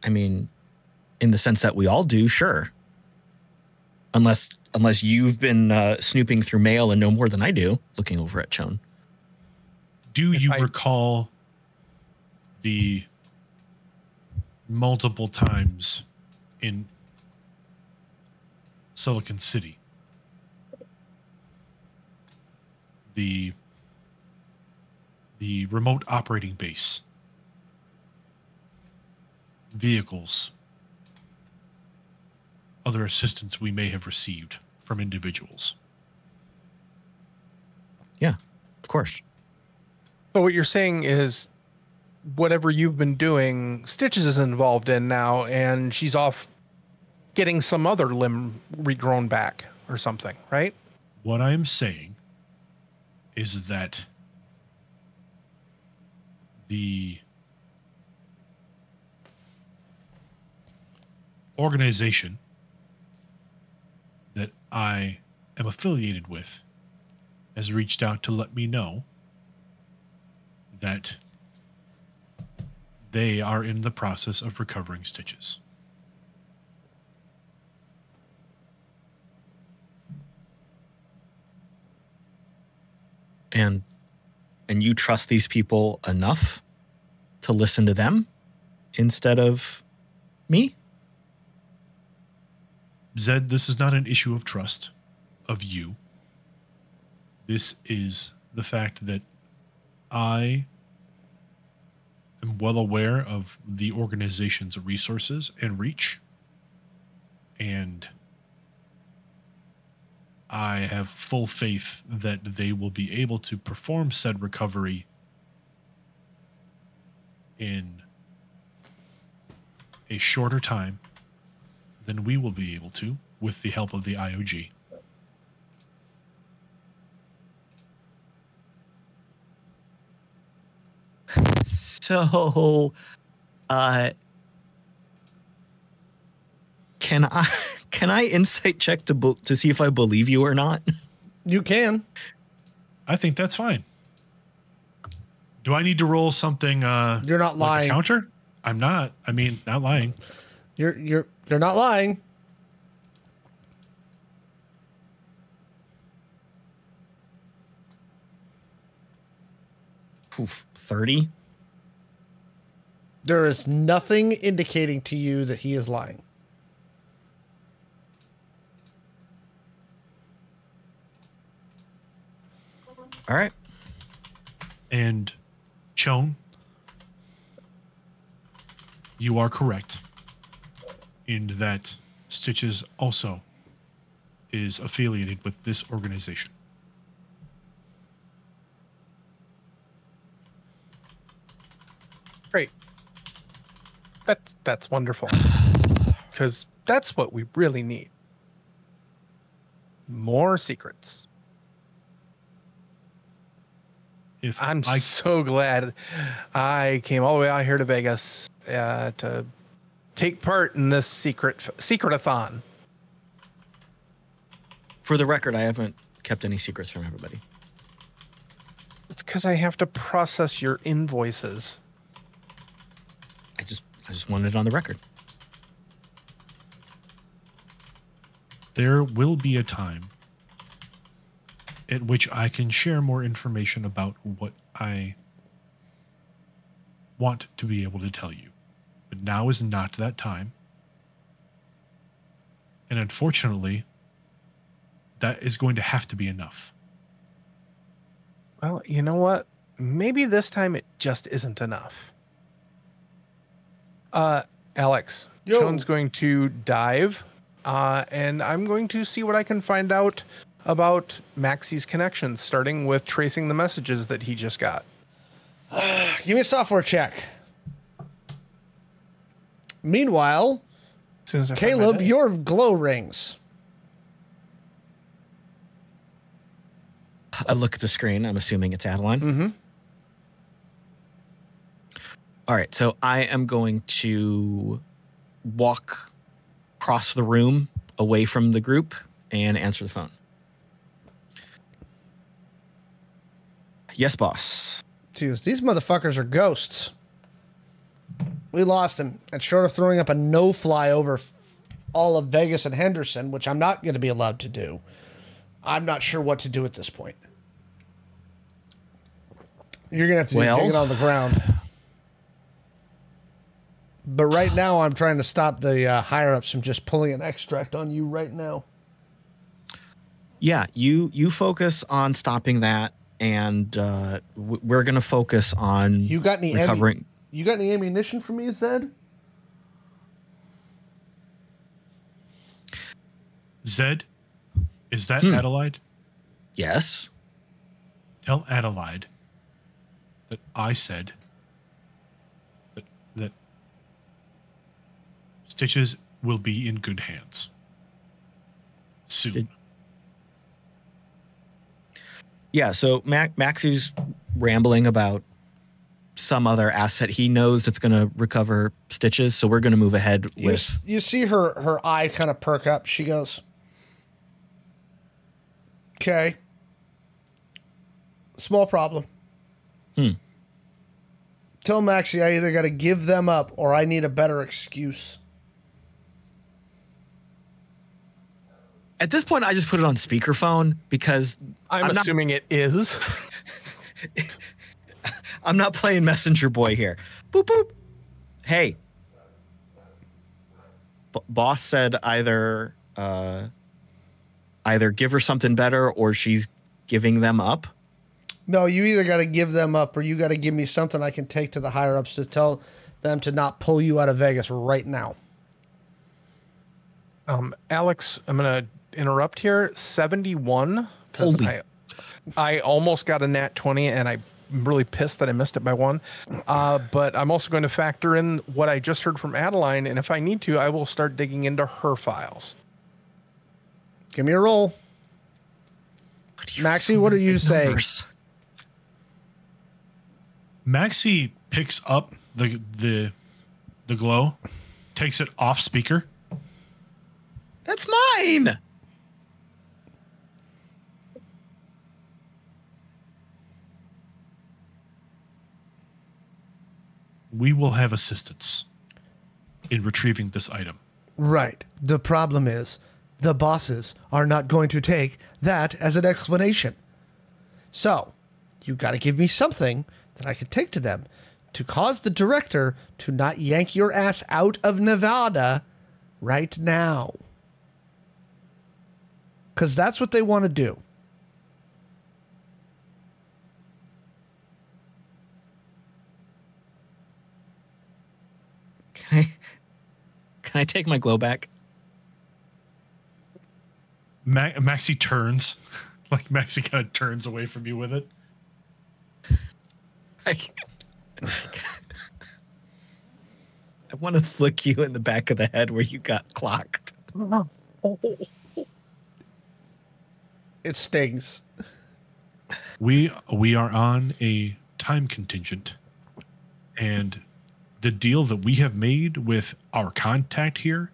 I mean, in the sense that we all do, sure. Unless unless you've been uh, snooping through mail and know more than I do, looking over at Ch0wn. Do If you I- recall the multiple times in Silicon City? The the remote operating base vehicles other assistance we may have received from individuals. Yeah, of course. But what you're saying is whatever you've been doing, Stitches is involved in now, and she's off getting some other limb regrown back or something, right? What I am saying is that the organization that I am affiliated with has reached out to let me know that they are in the process of recovering stitches. And and you trust these people enough to listen to them instead of me? Zed, this is not an issue of trust of you. This is the fact that I am well aware of the organization's resources and reach. And I have full faith that they will be able to perform said recovery in a shorter time than we will be able to with the help of the IOG. So uh can I can I insight check to be- to see if I believe you or not? You can. I think that's fine. Do I need to roll something uh You're not like a lying. counter? I'm not. I mean, not lying. You're you're you're not lying. Oof, 30. There is nothing indicating to you that he is lying. All right. And Ch0wn, you are correct in that Stitches also is affiliated with this organization. Great. That's that's wonderful. Because that's what we really need. More secrets. If I'm I so glad I came all the way out here to Vegas uh, to take part in this secret secretathon. For the record, I haven't kept any secrets from everybody. It's because I have to process your invoices. I just I wanted it on the record. there will be a time at which I can share more information about what I want to be able to tell you. But now is not that time. And unfortunately, that is going to have to be enough. Well, you know what? Maybe this time it just isn't enough. Uh, Alex, Yo. Ch0wn's going to dive, uh, and I'm going to see what I can find out about Maxi's connections, starting with tracing the messages that he just got. Give me a software check. Meanwhile, As soon as I Caleb, your glow rings. I look at the screen. I'm assuming it's Adeline. Mm-hmm. All right, so I am going to walk across the room away from the group and answer the phone. Yes, boss. Jeez, these motherfuckers are ghosts. We lost him, and short of throwing up a no fly over all of Vegas and Henderson, which I'm not going to be allowed to do, I'm not sure what to do at this point. You're going to have to Well- it on the ground. But right now, I'm trying to stop the uh, higher ups from just pulling an extract on you right now. Yeah, you you focus on stopping that, and uh, w- we're going to focus on You got any ammu- recovering. you got any ammunition for me, Zed? Zed, is that Hmm. Adelaide? yes. Tell Adelaide that I said that, that Stitches will be in good hands soon. Did- Yeah, so Mac Maxi's rambling about some other asset he knows that's going to recover stitches. So we're going to move ahead You, with. s- you see her her eye kind of perk up. She goes, "Okay, small problem. Hmm. Tell Maxi I either got to give them up or I need a better excuse." At this point, I just put it on speakerphone because I'm, I'm not- assuming it is. I'm not playing messenger boy here. Boop boop. Hey, B- boss said either uh, either give her something better or she's giving them up. No, you either got to give them up or you got to give me something I can take to the higher ups to tell them to not pull you out of Vegas right now. Um, Alex, I'm gonna interrupt here. Seventy-one. 'cause Holy- I, I almost got a nat twenty, and I'm really pissed that I missed it by one. Uh, but I'm also going to factor in what I just heard from Adeline, and if I need to, I will start digging into her files. Give me a roll. Maxi, what are you saying? Numbers. Maxi picks up the the the glow, takes it off speaker. That's mine. We will have assistance in retrieving this item. Right. The problem is the bosses are not going to take that as an explanation. So, you got to give me something that I can take to them. to cause the director to not yank your ass out of Nevada right now. Because that's what they want to do. I can I take my glow back? Ma- Maxi turns, like Maxi kind of turns away from you with it. I, I want to flick you in the back of the head where you got clocked. It stings. We we are on a time contingent, and the deal that we have made with our contact here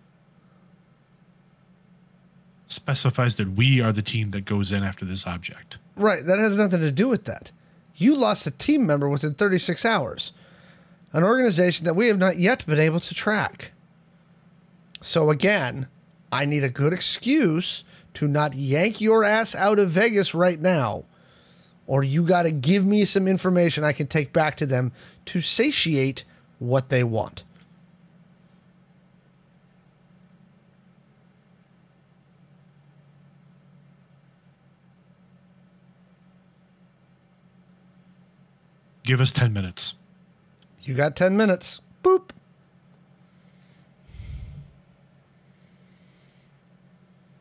specifies that we are the team that goes in after this object. Right. That has nothing to do with that. You lost a team member within 36 hours, an organization that we have not yet been able to track. So, again, I need a good excuse to not yank your ass out of Vegas right now, or you got to give me some information I can take back to them to satiate what they want. Give us 10 minutes. You got 10 minutes. Boop.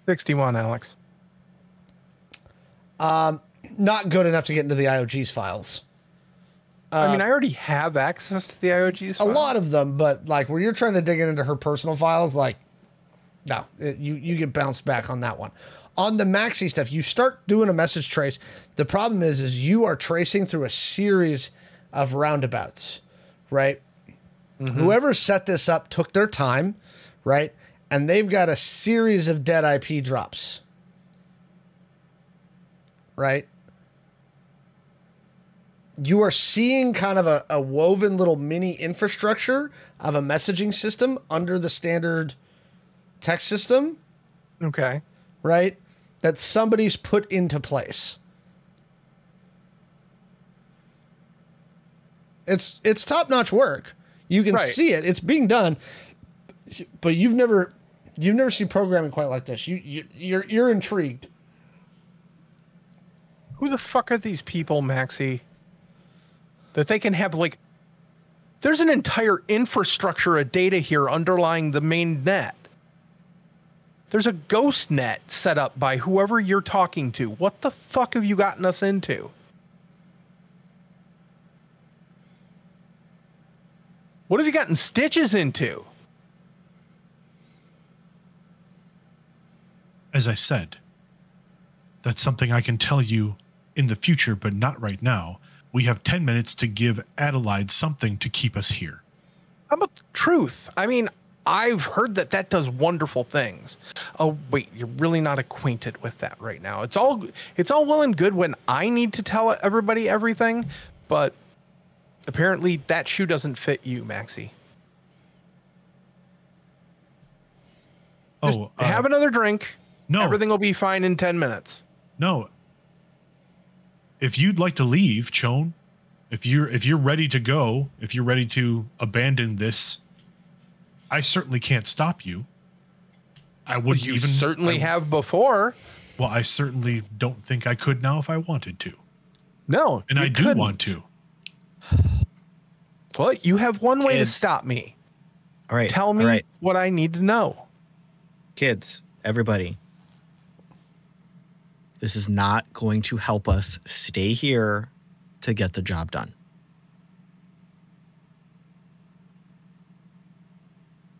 Sixty-one, Alex. Um, not good enough to get into the IOG's files. I mean, uh, I already have access to the IOGs. a lot of them, but like where you're trying to dig into her personal files, like no, it, you you get bounced back on that one. On the Maxi stuff, you start doing a message trace. The problem is, is you are tracing through a series of roundabouts, right? Mm-hmm. Whoever set this up took their time, right? And they've got a series of dead IP drops, right? You are seeing kind of a, a woven little mini infrastructure of a messaging system under the standard text system, Okay. right? That somebody's put into place. It's it's top notch work. You can Right. see it. It's being done, but you've never you've never seen programming quite like this. You, you you're you're intrigued. Who the fuck are these people, Maxi? That they can have like there's an entire infrastructure of data here underlying the main net. There's a ghost net set up by whoever you're talking to. What the fuck have you gotten us into? What have you gotten stitches into? As I said, that's something I can tell you in the future, but not right now. We have 10 minutes to give Adelaide something to keep us here. How about the truth? I mean, I've heard that that does wonderful things. Oh wait, you're really not acquainted with that right now. It's all it's all well and good when I need to tell everybody everything, but apparently that shoe doesn't fit you, Maxi. Just oh, uh, have another drink. no. Everything will be fine in 10 minutes. No. If you'd like to leave, Ch0wn, if you're if you're ready to go, if you're ready to abandon this, I certainly can't stop you. I wouldn't You even certainly I- have before. Well, I certainly don't think I could now if I wanted to. No, And you I do couldn't. want to. Well, you have one way to stop me. All right. Tell me All right, what I need to know. kids, everybody. This is not going to help us stay here to get the job done.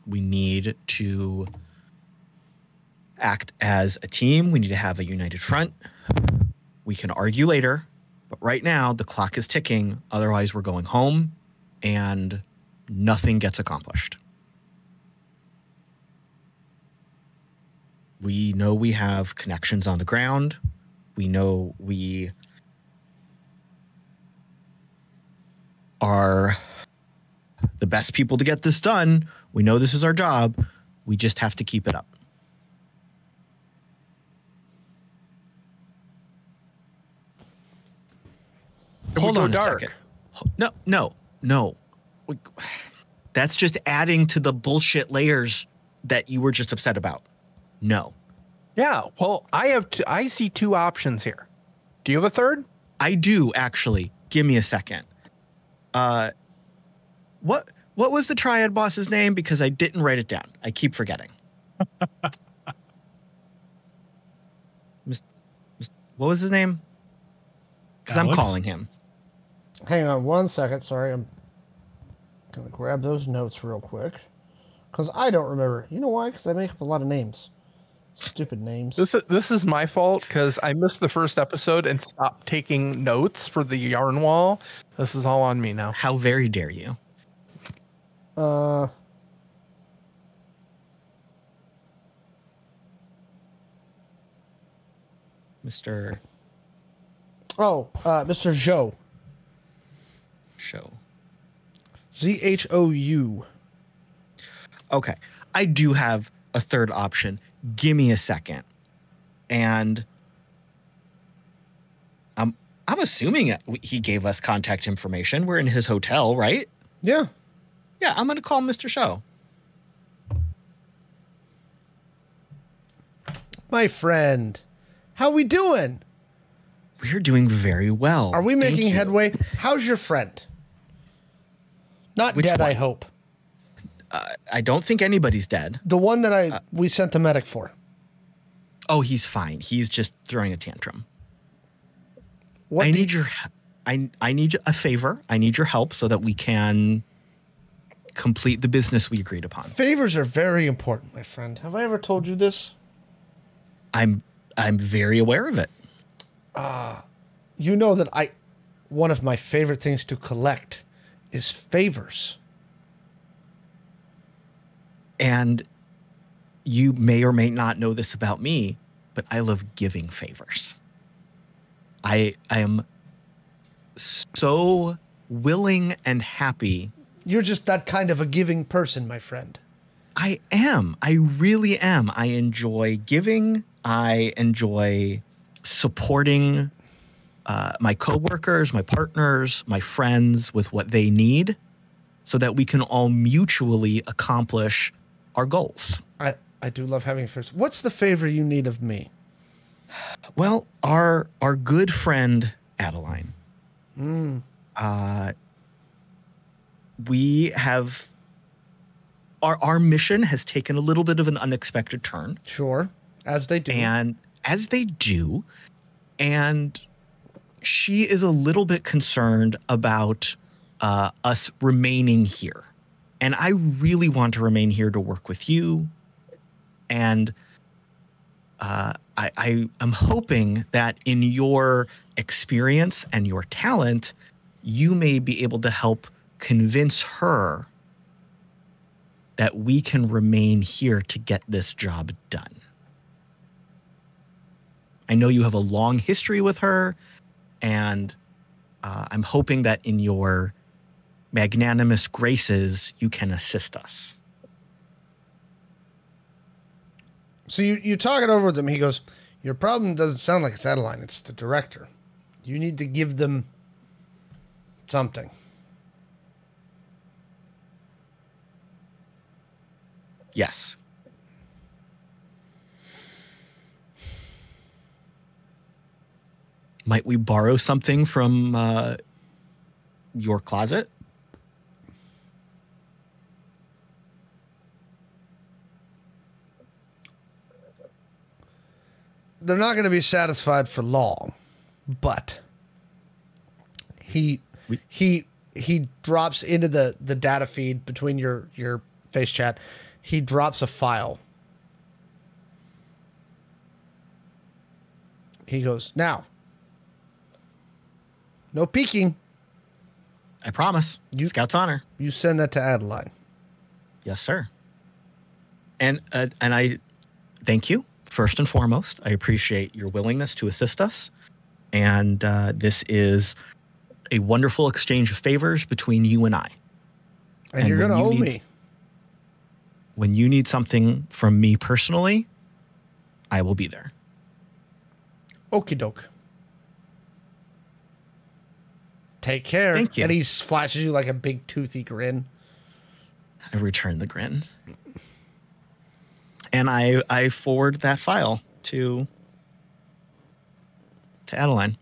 We need to act as a team. We need to have a united front. We can argue later, but right now the clock is ticking. Otherwise, we're going home and nothing gets accomplished. We know we have connections on the ground. We know we are the best people to get this done. We know this is our job. We just have to keep it up. It Hold on a dark. second. Ho- No, no, no. That's just adding to the bullshit layers that you were just upset about. No. Yeah. Well, I have. T- I see two options here. Do you have a third? I do actually. Give me a second. Uh what what was the triad boss's name because I didn't write it down. I keep forgetting. Mis- mis- what was his name? Cuz I'm calling him. Hang on one second. Sorry, I'm gonna grab those notes real quick because I don't remember. You know why? Because I make up a lot of names. Stupid names. This is this is my fault because I missed the first episode and stopped taking notes for the yarn wall. This is all on me now. How very dare you? Uh, Mr. oh, uh, Mr. Zhou. Show. Z H O U. Okay. I do have a third option. Give me a second. And I'm I'm assuming he gave us contact information. We're in his hotel, right? Yeah. Yeah, I'm going to call Mr. Zhou. My friend. How we doing? We're doing very well. Are we making headway? How's your friend? Not Which dead, I hope. Uh, I don't think anybody's dead. The one that I Uh, we sent the medic for. Oh, he's fine. He's just throwing a tantrum. What I need your he- I I need a favor. I need your help so that we can complete the business we agreed upon. favors are very important, my friend. Have I ever told you this? I'm I'm very aware of it. You know that I one of my favorite things to collect is favors. And you may or may not know this about me, but I love giving favors. I I am so willing and happy. You're just that kind of a giving person, my friend. I am. I really am. I enjoy giving. I enjoy supporting uh, my coworkers, my partners, my friends with what they need so that we can all mutually accomplish our goals. I I do love having favors. What's the favor you need of me? Well, our our good friend Adeline. Uh, we have our our mission has taken a little bit of an unexpected turn, Sure, as they do. and as they do, and she is a little bit concerned about uh, us remaining here, and I really want to remain here to work with you, and uh, I, I am hoping that in your experience and your talent, you may be able to help convince her that we can remain here to get this job done. I know you have a long history with her, and uh, I'm hoping that in your magnanimous graces, you can assist us. So you you talk it over with him. He goes, "Your problem doesn't sound like it's Adeline. It's the director. You need to give them something." Yes. Might we borrow something from uh, your closet? They're not going to be satisfied for long, but he he he drops into the the data feed between your your face chat. He drops a file. He goes, "Now, no peeking. I promise. You- Scout's honor. You send that to Adeline." Yes, sir. And uh, and I thank you first and foremost. I appreciate your willingness to assist us, and uh, this is a wonderful exchange of favors between you and I. And, And you're going to you owe need- me. When you need something from me personally, I will be there. Okie doke. Take care. Thank you. And he flashes you like a big toothy grin. I return the grin. And I I forward that file to to Adeline.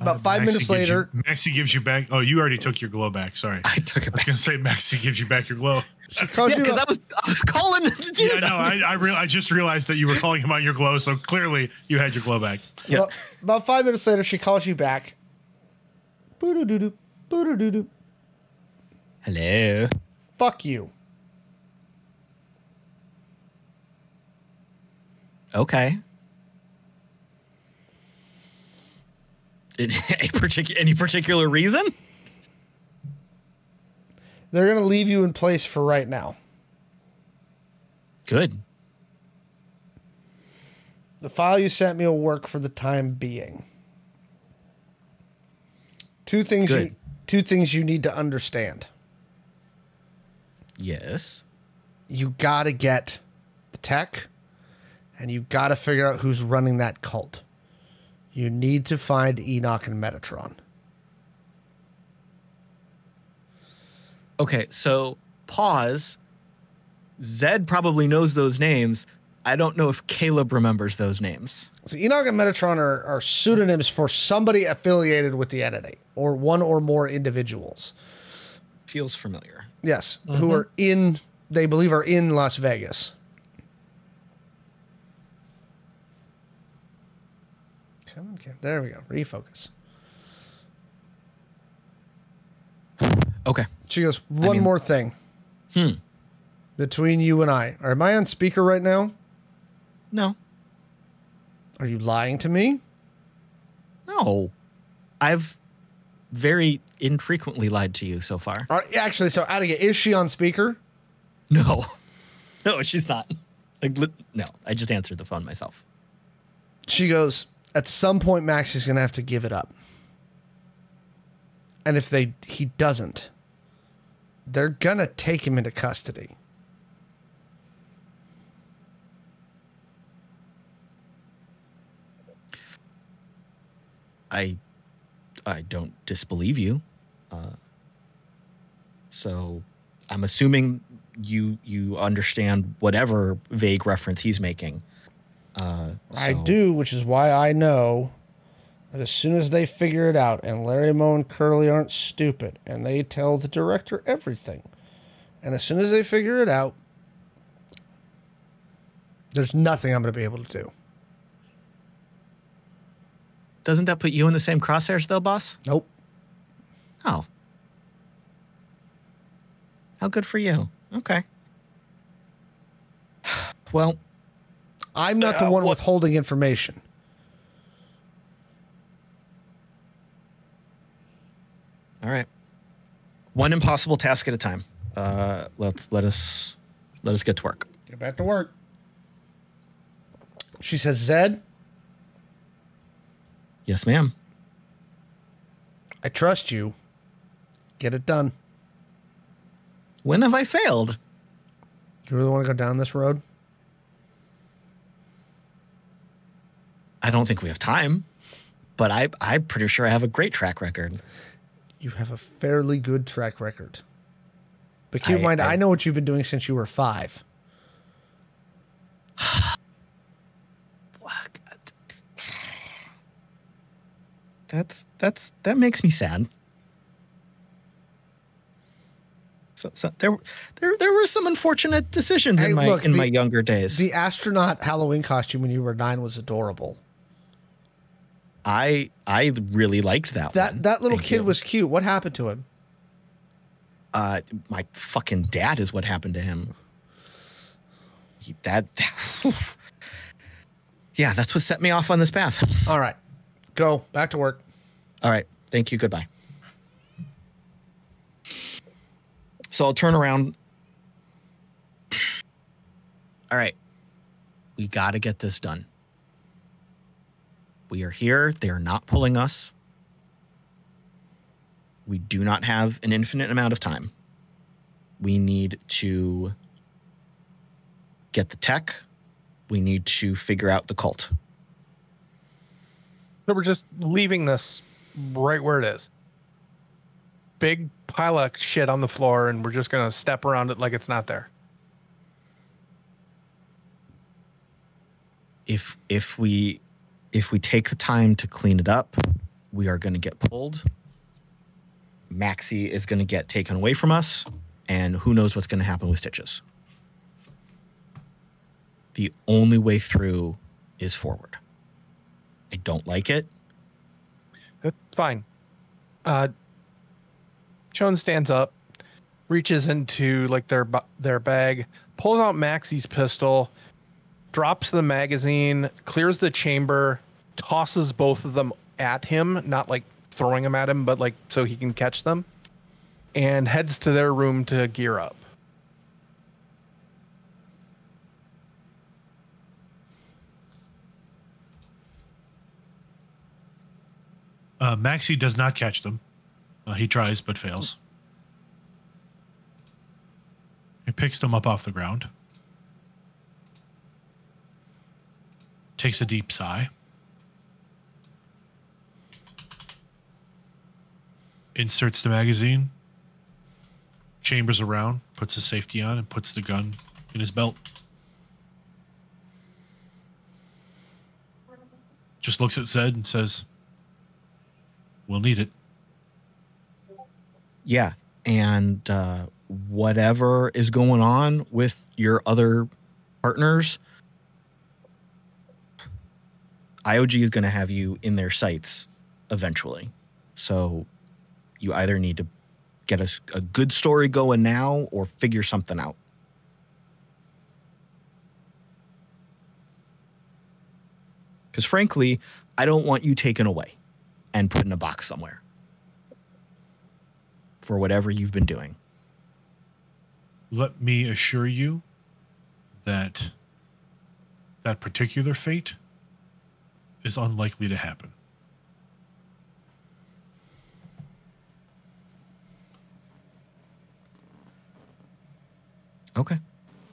About five Maxi minutes gives you- later, Maxi gives you back. Oh, you already took your glow back. Sorry. I I took it I was back. gonna say Maxi gives you back your glow. she calls Yeah, because I was I was calling to do Yeah, no, I I, real, I just realized that you were calling him out your glow, so clearly you had your glow back. Yeah. About, about five minutes later, she calls you back. Boo doo doo boo doo doo. Hello. Fuck you. Okay. It- a particular any particular reason? They're gonna leave you in place for right now. Good. The file you sent me will work for the time being. Two things you two things you need to understand. Yes. You gotta get the tech and you gotta figure out who's running that cult. You need to find Enoch and Metatron. Okay, so pause. Zed probably knows those names. I don't know if Caleb remembers those names. So Enoch and Metatron are, are pseudonyms for somebody affiliated with the entity or one or more individuals. Feels familiar. Yes, who mm-hmm. are in they believe are in Las Vegas. Come on, Kim. There we go. Refocus. Okay. She goes, one mean- more thing. Hmm. Between you and I. Am I on speaker right now? No. Are you lying to me? No. I've very infrequently lied to you so far. Are, actually, so Adiga, is she on speaker? No. No, she's not. Like, no, I just answered the phone myself. She goes, at some point Max is gonna have to give it up. And if they he doesn't, they're gonna take him into custody. I I don't disbelieve you. Uh, so I'm assuming you you understand whatever vague reference he's making. Uh, I do, which is why I know that as soon as they figure it out, and Larry Moe and Curly aren't stupid, and they tell the director everything, and as soon as they figure it out, there's nothing I'm going to be able to do. Doesn't that put you in the same crosshairs though, boss? Nope. Oh. How good for you. Okay. Well, I'm not the Uh, one what- withholding information. all right. One impossible task at a time. Uh, let's let us let us get to work. Get back to work. She says, Zed, Yes, ma'am. I trust you. Get it done. When have I failed? Do you really want to go down this road? I don't think we have time, but I I'm pretty sure I have a great track record. You have a fairly good track record. But keep in mind, I, I- know what you've been doing since you were five. That's that's that makes me sad. So, so there there there were some unfortunate decisions Hey, in my look, in the- my younger days. The astronaut Halloween costume when you were nine was adorable. I I really liked that. That one. that little Thank kid you. was cute. What happened to him? uh my fucking dad is what happened to him. He, that yeah, that's what set me off on this path. All right, go back to work. All right. Thank you. Goodbye. So I'll turn around. All right. We got to get this done. We are here. They are not pulling us. We do not have an infinite amount of time. We need to get the tech. We need to figure out the cult. So we're just leaving this right where it is. Big pile of shit on the floor, and we're just gonna step around it like it's not there. if if we if we take the time to clean it up, we are going to get pulled. Maxi is going to get taken away from us, and who knows what's going to happen with Stitches. The only way through is forward. I don't like it. That's fine. Uh, Ch0wn stands up, reaches into like their their bag, pulls out Maxi's pistol, drops the magazine, clears the chamber, tosses both of them at him, not like throwing them at him, but like so he can catch them, and heads to their room to gear up. Uh, Maxi does not catch them. Uh, he tries but fails. He picks them up off the ground. Takes a deep sigh. Inserts the magazine. Chambers around, puts the safety on, and puts the gun in his belt. Just looks at Zed and says, We'll need it. Yeah, and uh, whatever is going on with your other partners, IOG is going to have you in their sights eventually. So you either need to get a good story going now or figure something out. Because frankly, I don't want you taken away and put in a box somewhere for whatever you've been doing. let me assure you that that particular fate is unlikely to happen. Okay.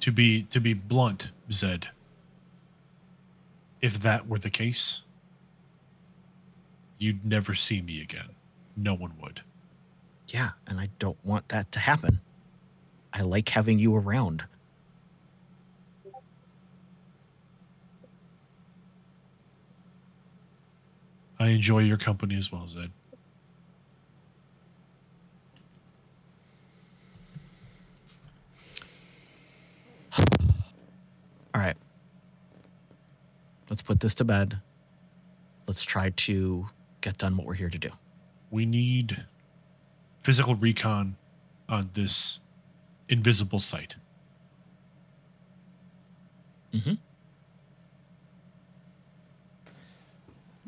To be to be blunt, Zed. If that were the case, you'd never see me again. No one would. Yeah, and I don't want that to happen. I like having you around. I enjoy your company as well, Zed. All right. Let's put this to bed. Let's try to get done what we're here to do. We need physical recon on this invisible site. Mm-hmm.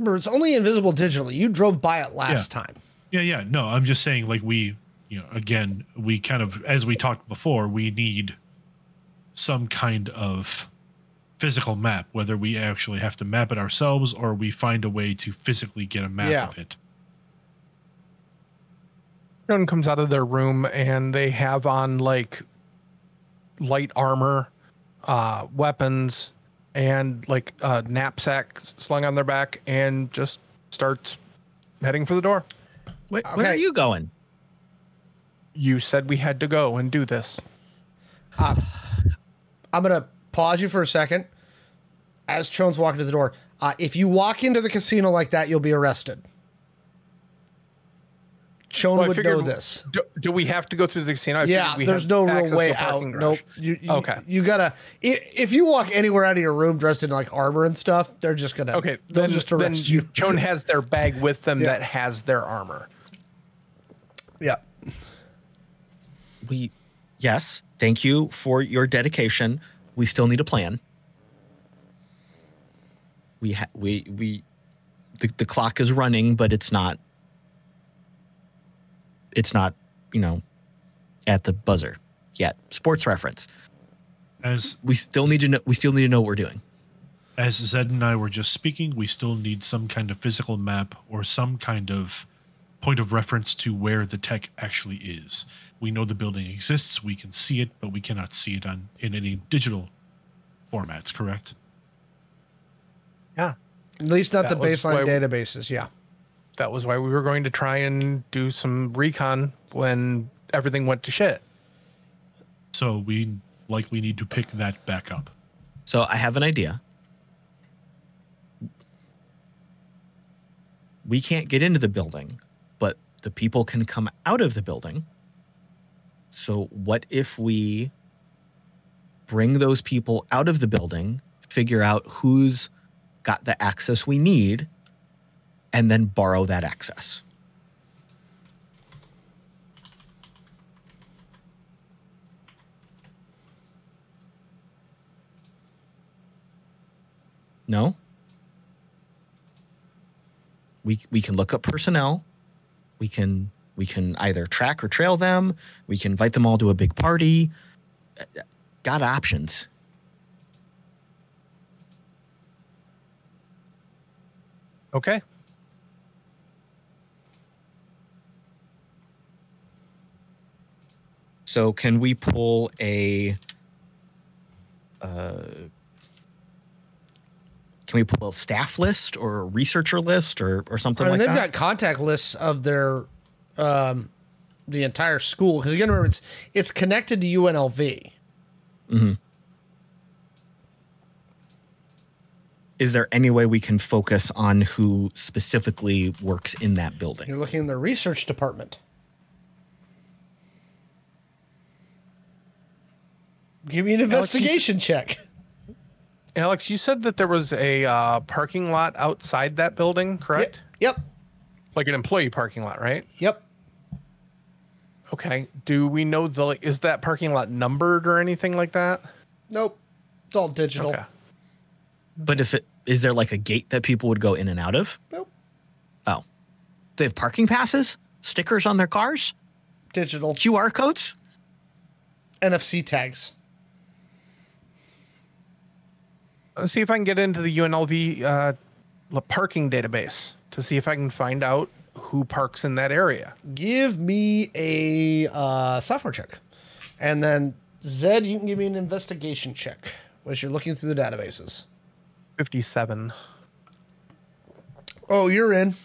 Remember, it's only invisible digitally. You drove by it last time. Yeah, yeah. No, I'm just saying, like, we, you know, again, we kind of, as we talked before, we need some kind of physical map, whether we actually have to map it ourselves or we find a way to physically get a map Yeah. of it. Ch0wn comes out of their room and they have on like light armor, uh, weapons, and like a knapsack slung on their back, and just starts heading for the door. Wait, Where are you going? You said we had to go and do this. I'm gonna pause you for a second. As Ch0wn's walking to the door, uh, if you walk into the casino like that, you'll be arrested. Ch0wn Well, I would know this. Do, do we have to go through the casino? I Yeah, figured we there's no real access to way a out. garage. Nope. You, you, Okay. You gotta. If you walk anywhere out of your room dressed in like armor and stuff, they're just gonna. Okay, They'll then, just then arrest you. Ch0wn has their bag with them Yeah. that has their armor. Yeah. We, yes, thank you for your dedication. We still need a plan. We ha- we we, the, the clock is running, but it's not. It's not, you know, at the buzzer yet. Sports reference. As We still need to know. We still need to know what we're doing. as Zed and I were just speaking, we still need some kind of physical map or some kind of point of reference to where the tech actually is. We know the building exists, we can see it, but we cannot see it on in any digital formats, correct? Yeah. At least not That the baseline databases. Yeah. That was why we were going to try and do some recon when everything went to shit. So we likely need to pick that back up. So I have an idea. We can't get into the building, but the people can come out of the building. So what if we bring those people out of the building, figure out who's got the access we need, and then borrow that access? No. We we can look up personnel. We can we can either track or trail them. We can invite them all to a big party. Got options. Okay. So can we pull a uh can we pull a staff list or a researcher list or or something I mean, like they've that? got contact lists of their, um, the entire school because again, remember it's it's connected to UNLV. Is there any way we can focus on who specifically works in that building? You're looking in the research department. Give me an Alex, investigation check. Alex, you said that there was a uh, parking lot outside that building, correct? Yep. Like an employee parking lot, right? Yep. Okay. Do we know the like, is that parking lot numbered or anything like that? Nope. It's all digital. Okay. But if it is there like a gate that people would go in and out of? Nope. Oh. They have parking passes, stickers on their cars, Digital. QR codes? NFC tags. Let's see if I can get into the UNLV uh, parking database to see if I can find out who parks in that area. Give me a uh, software check. And then, Zed, you can give me an investigation check as you're looking through the databases. 57. Oh, you're in.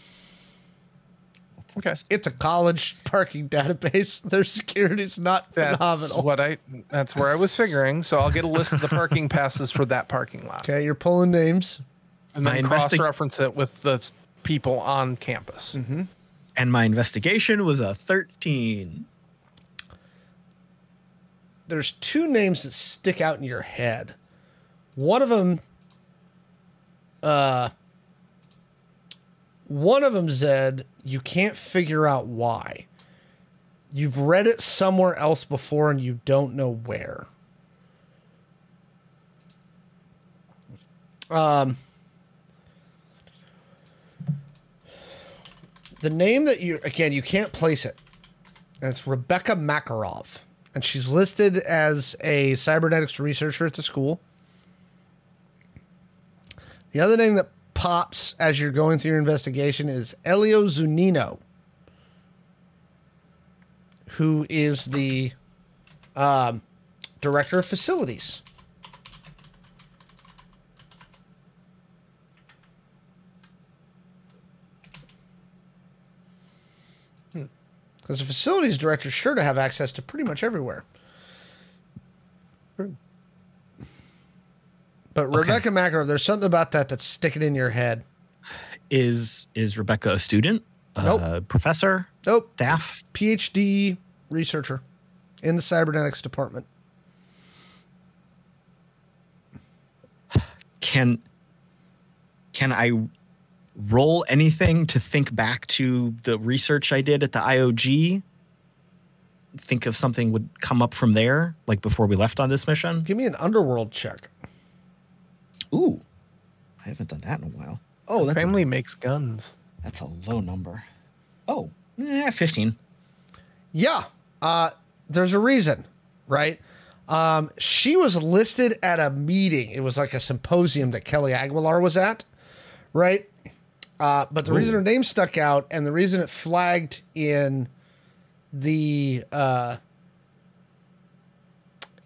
Okay. It's a college parking database. Their security's not That's phenomenal. what I that's where I was figuring. So I'll get a list of the parking passes for that parking lot. okay, you're pulling names. And My then investi- cross reference it with the people on campus. Mm-hmm. And my investigation was a 13. There's two names that stick out in your head. One of them, uh, one of them, Zed, you can't figure out why. You've read it somewhere else before and you don't know where. Um, the name that you again you can't place it and it's rebecca makarov and she's listed as a cybernetics researcher at the school the other name that pops as you're going through your investigation is elio zunino who is the um, director of facilities Because the facilities director is sure to have access to pretty much everywhere. But Rebecca Makarov, there's something about that that's sticking in your head. Is is Rebecca a student? Nope. A professor? Nope. Staff? PhD researcher in the cybernetics department. Can can I roll anything to think back to the research I did at the IOG? Think of something would come up from there, like before we left on this mission. Give me an underworld check. Ooh, I haven't done that in a while. Oh, that's a, Family makes guns. that's a low number. Oh, eh, fifteen. Yeah. Uh, there's a reason, right? Um, she was listed at a meeting. It was like a symposium that Kelly Aguilar was at, right? Uh, but the reason her name stuck out and the reason it flagged in the uh,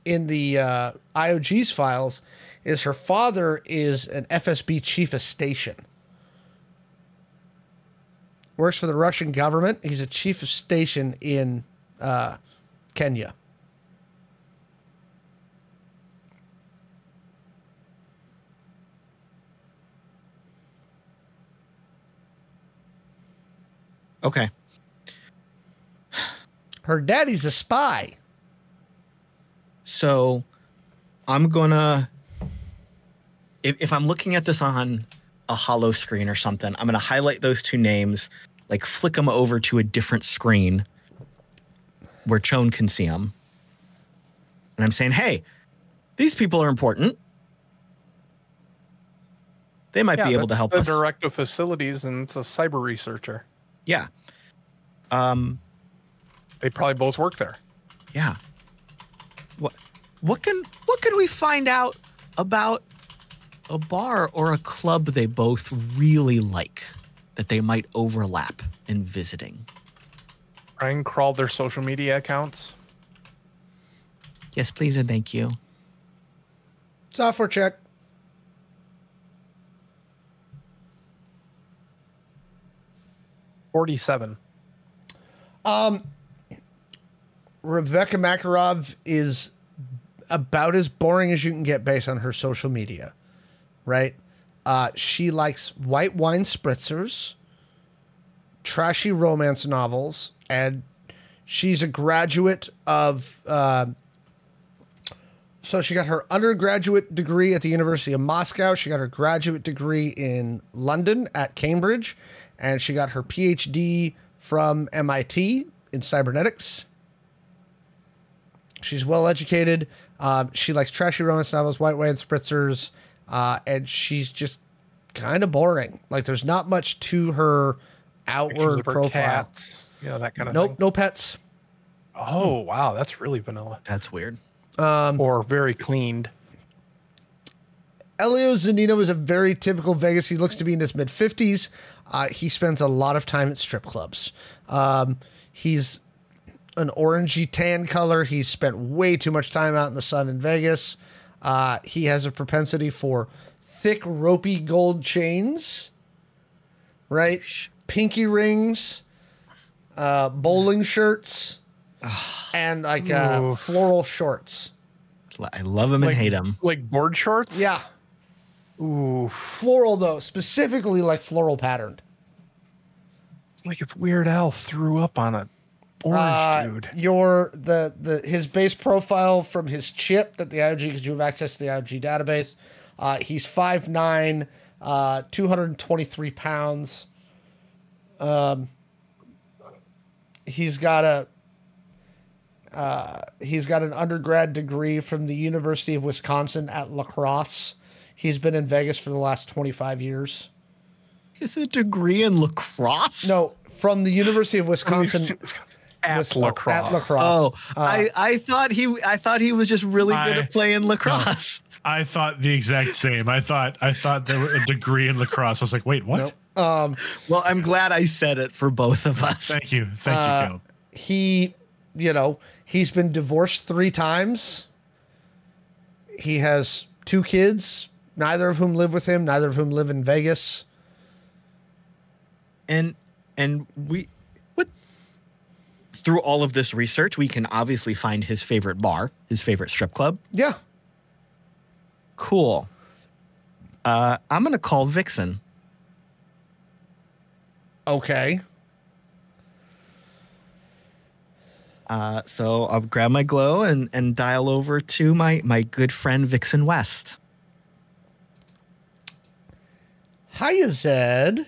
in the uh, IOG's files is her father is an FSB chief of station. works for the Russian government. He's a chief of station in uh, Kenya. Okay. Her daddy's a spy. So I'm gonna if, if I'm looking at this on a hollow screen or something, I'm gonna highlight those two names, like flick them over to a different screen where Ch0wn can see them. And I'm saying, hey, these people are important. They might Yeah, be able to help the us. director of facilities, and it's a cyber researcher. yeah. Um, They probably both work there. Yeah. What what can what can we find out about a bar or a club they both really like that they might overlap in visiting? Try and crawl their social media accounts. Yes, please and thank you. Software check. Forty-seven. Um, Rebecca Makarov is about as boring as you can get based on her social media, right? Uh, she likes white wine spritzers, trashy romance novels, and she's a graduate of. Uh, so she got her undergraduate degree at the University of Moscow. She got her graduate degree in London at Cambridge, and she got her PhD from MIT in cybernetics. She's well educated. Um, she likes trashy romance novels, white wine spritzers, uh, and she's just kind of boring. Like there's not much to her outward of her profile. cats. You know that kind of Nope, thing. no pets. Oh wow, that's really vanilla. That's weird. Or very cleaned. Elio Zanino is a very typical Vegas. He looks to be in his mid 50s. Uh, he spends a lot of time at strip clubs. Um, he's an orangey tan color. He's spent way too much time out in the sun in Vegas. Uh, he has a propensity for thick, ropey gold chains, right? Pinky rings, uh, bowling shirts, and like uh, floral shorts. I love him and Like- hate him. Like board shorts. Yeah. Ooh. Floral, though, specifically like floral patterned. Like if Weird Al threw up on a orange Uh, dude. Your the the his base profile from his chip that the IOG because you have access to the IOG database. Uh, he's 5'9", uh, 223 pounds. Um, he's got a uh, he's got an undergrad degree from the University of Wisconsin at La Crosse. He's been in Vegas for the last 25 years. Is a degree in lacrosse? No, from the University of Wisconsin. At Wis- lacrosse. At lacrosse. Oh, Uh, I, I thought he I thought he was just really good I- at playing lacrosse. I thought the exact same. I thought I thought there were a degree in lacrosse. I was like, wait, what? Nope. Um, Well, I'm glad I said it for both of us. Thank you, thank Uh, you, Caleb. he, you know, he's been divorced three times. He has two kids, neither of whom live with him, neither of whom live in Vegas. and and we what through all of this research we can obviously find his favorite bar his favorite strip club Yeah. cool uh i'm gonna call vixen Okay. uh so i'll grab my glow and and dial over to my my good friend vixen west Hiya, Zed.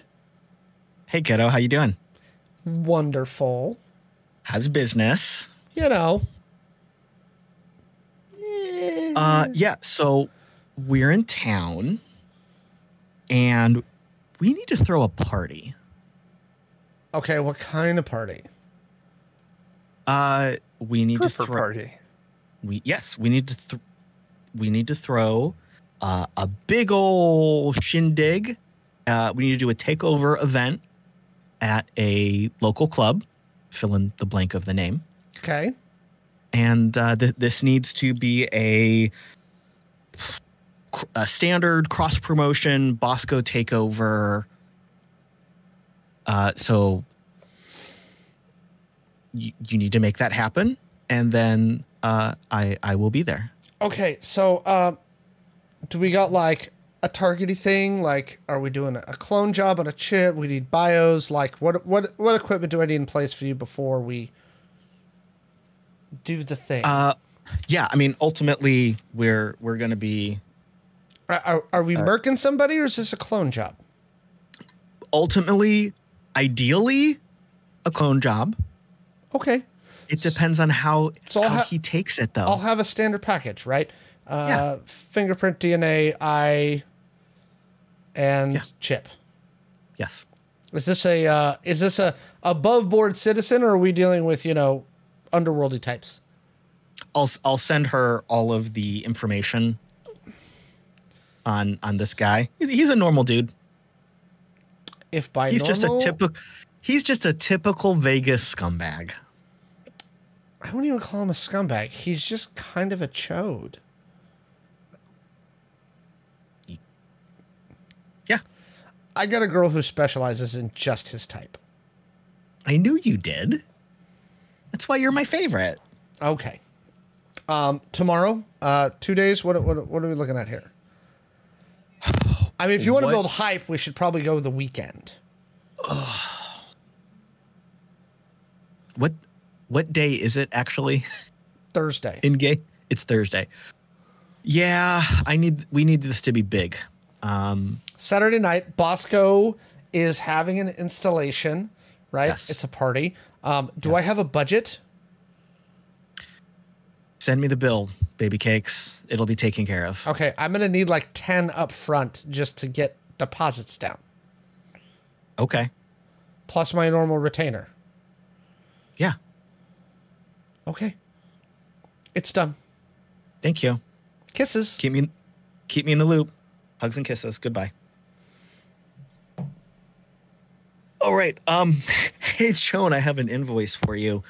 hey kiddo how you doing Wonderful. How's business You know. Uh, yeah. So we're in town, and we need to throw a party. Okay, what kind of party? Uh, we need to throw. party. We yes, we need to. Th- we need to throw uh, a big old shindig. Uh, we need to do a takeover event at a local club. Fill in the blank of the name. Okay. and uh, th- this needs to be a, a standard cross promotion Bosco takeover Uh, so you, you need to make that happen, and then uh, I I will be there. Okay, so uh, do we got like a targety thing? Like, are we doing a clone job on a chip? We need bios. Like, what what what equipment do I need in place for you before we do the thing? Uh, yeah, I mean, ultimately, we're we're gonna be are, are, are we murking somebody, or is this a clone job? ultimately, ideally, a clone job. Okay, It depends on how So how ha- he takes it, though. I'll have a standard package, right? Uh, Yeah. Fingerprint, DNA, eye, and Yeah. chip. yes. Is this a uh, is this a above board citizen, or are we dealing with you know underworldy types? I'll I'll send her all of the information on on this guy. He's, a normal dude. If by He's just a typical. He's just a typical Vegas scumbag. I wouldn't even call him a scumbag. He's just kind of a chode. I got a girl who specializes in just his type. I knew you did. That's why you're my favorite. Okay. Um, tomorrow, uh, two days. What, what what are we looking at here? I mean, if you want to build hype, we should probably go the weekend. What what day is it actually Thursday. in game? It's Thursday. Yeah, I need we need this to be big. Um, Saturday night, Bosco is having an installation, right? Yes. It's a party. Um, do I have a budget? send me the bill, baby cakes. It'll be taken care of. Okay, I'm gonna need like ten up front just to get deposits down, Okay. plus my normal retainer. Yeah. Okay, it's done. Thank you. Kisses. Keep me keep me in the loop. Hugs and kisses. Goodbye. All right. Um hey Ch0wn, I have an invoice for you.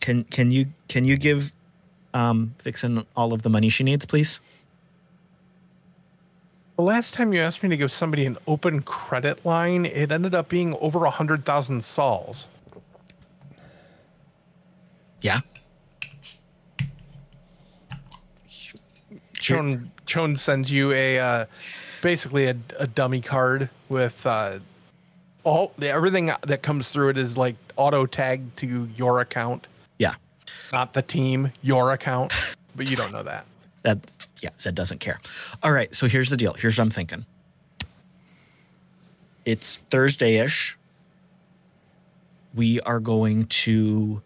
Can can you can you give um Vixen all of the money she needs, please? The last time you asked me to give somebody an open credit line, it ended up being over a hundred thousand sols. Yeah. Ch0wn Ch0wn sends you a uh, basically a, a dummy card with uh, all everything that comes through it is like auto tagged to your account, Yeah. not the team, your account. But you don't know that. That yeah, Zed doesn't care. All right, so here's the deal. Here's what I'm thinking. It's Thursday-ish. We are going to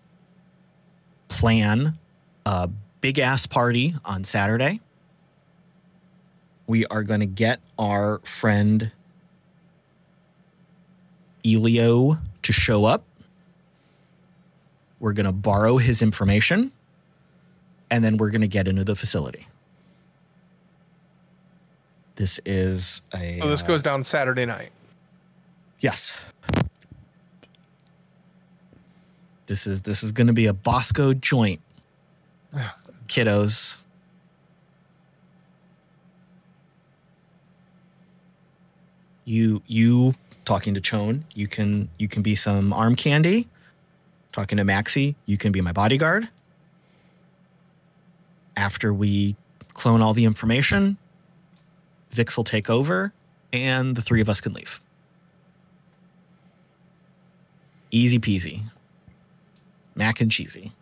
plan a big ass party on Saturday. We are going to get our friend Elio to show up. We're going to borrow his information and then we're going to get into the facility. This is a So this uh, goes down Saturday night. yes. This is this is going to be a Bosco joint, kiddos. You you talking to Ch0wn, you can you can be some arm candy. Talking to Maxi, you can be my bodyguard after we clone all the information, Vix will take over and the three of us can leave. Easy peasy. Mac and cheesy.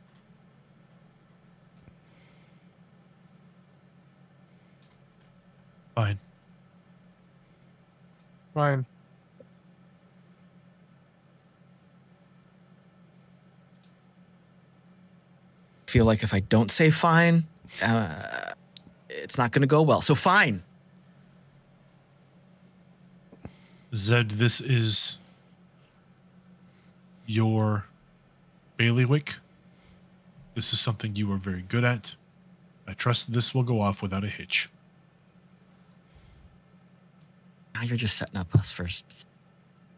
Fine. Fine. Feel like if I don't say fine, uh, it's not going to go well. So fine. Zed, this is your bailiwick. This is something you are very good at. I trust this will go off without a hitch. Now you're just setting up us for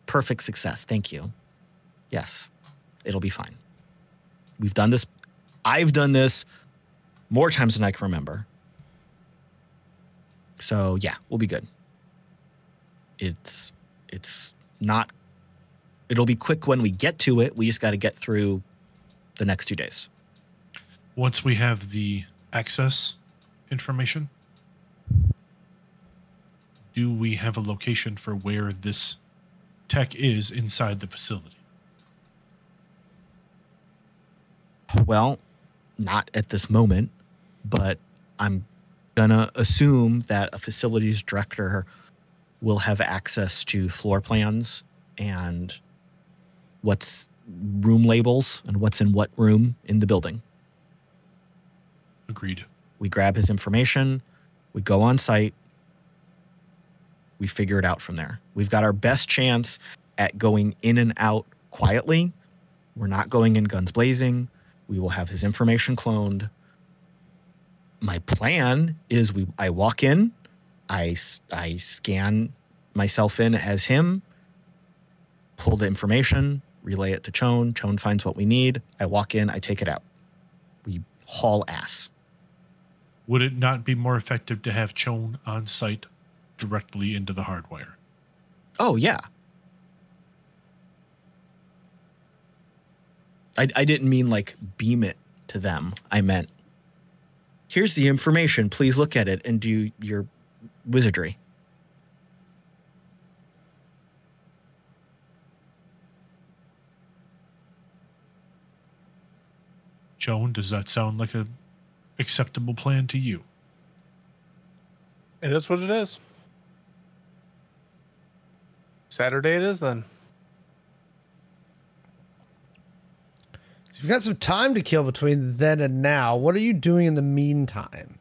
perfect success. Thank you. Yes, it'll be fine. We've done this. I've done this more times than I can remember. So yeah, we'll be good. It's it's not it'll be quick when we get to it. We just got to get through the next two days. Once we have the access information, do we have a location for where this tech is inside the facility? Well, not at this moment, but I'm gonna assume that a facilities director will have access to floor plans and what's room labels and what's in what room in the building. Agreed. We grab his information, we go on site, we figure it out from there. We've got our best chance at going in and out quietly. We're not going in guns blazing. We will have his information cloned. My plan is we I walk in, I I scan myself in as him, pull the information, relay it to Ch0wn. Ch0wn finds what we need. I walk in, I take it out. We haul ass. Would it not be more effective to have Ch0wn on site directly into the hardwire? Oh yeah. I I didn't mean like beam it to them. I meant here's the information. Please look at it and do your wizardry. Ch0wn, does that sound like a acceptable plan to you? It is what it is. Saturday it is then. You've got some time to kill between then and now. What are you doing in the meantime?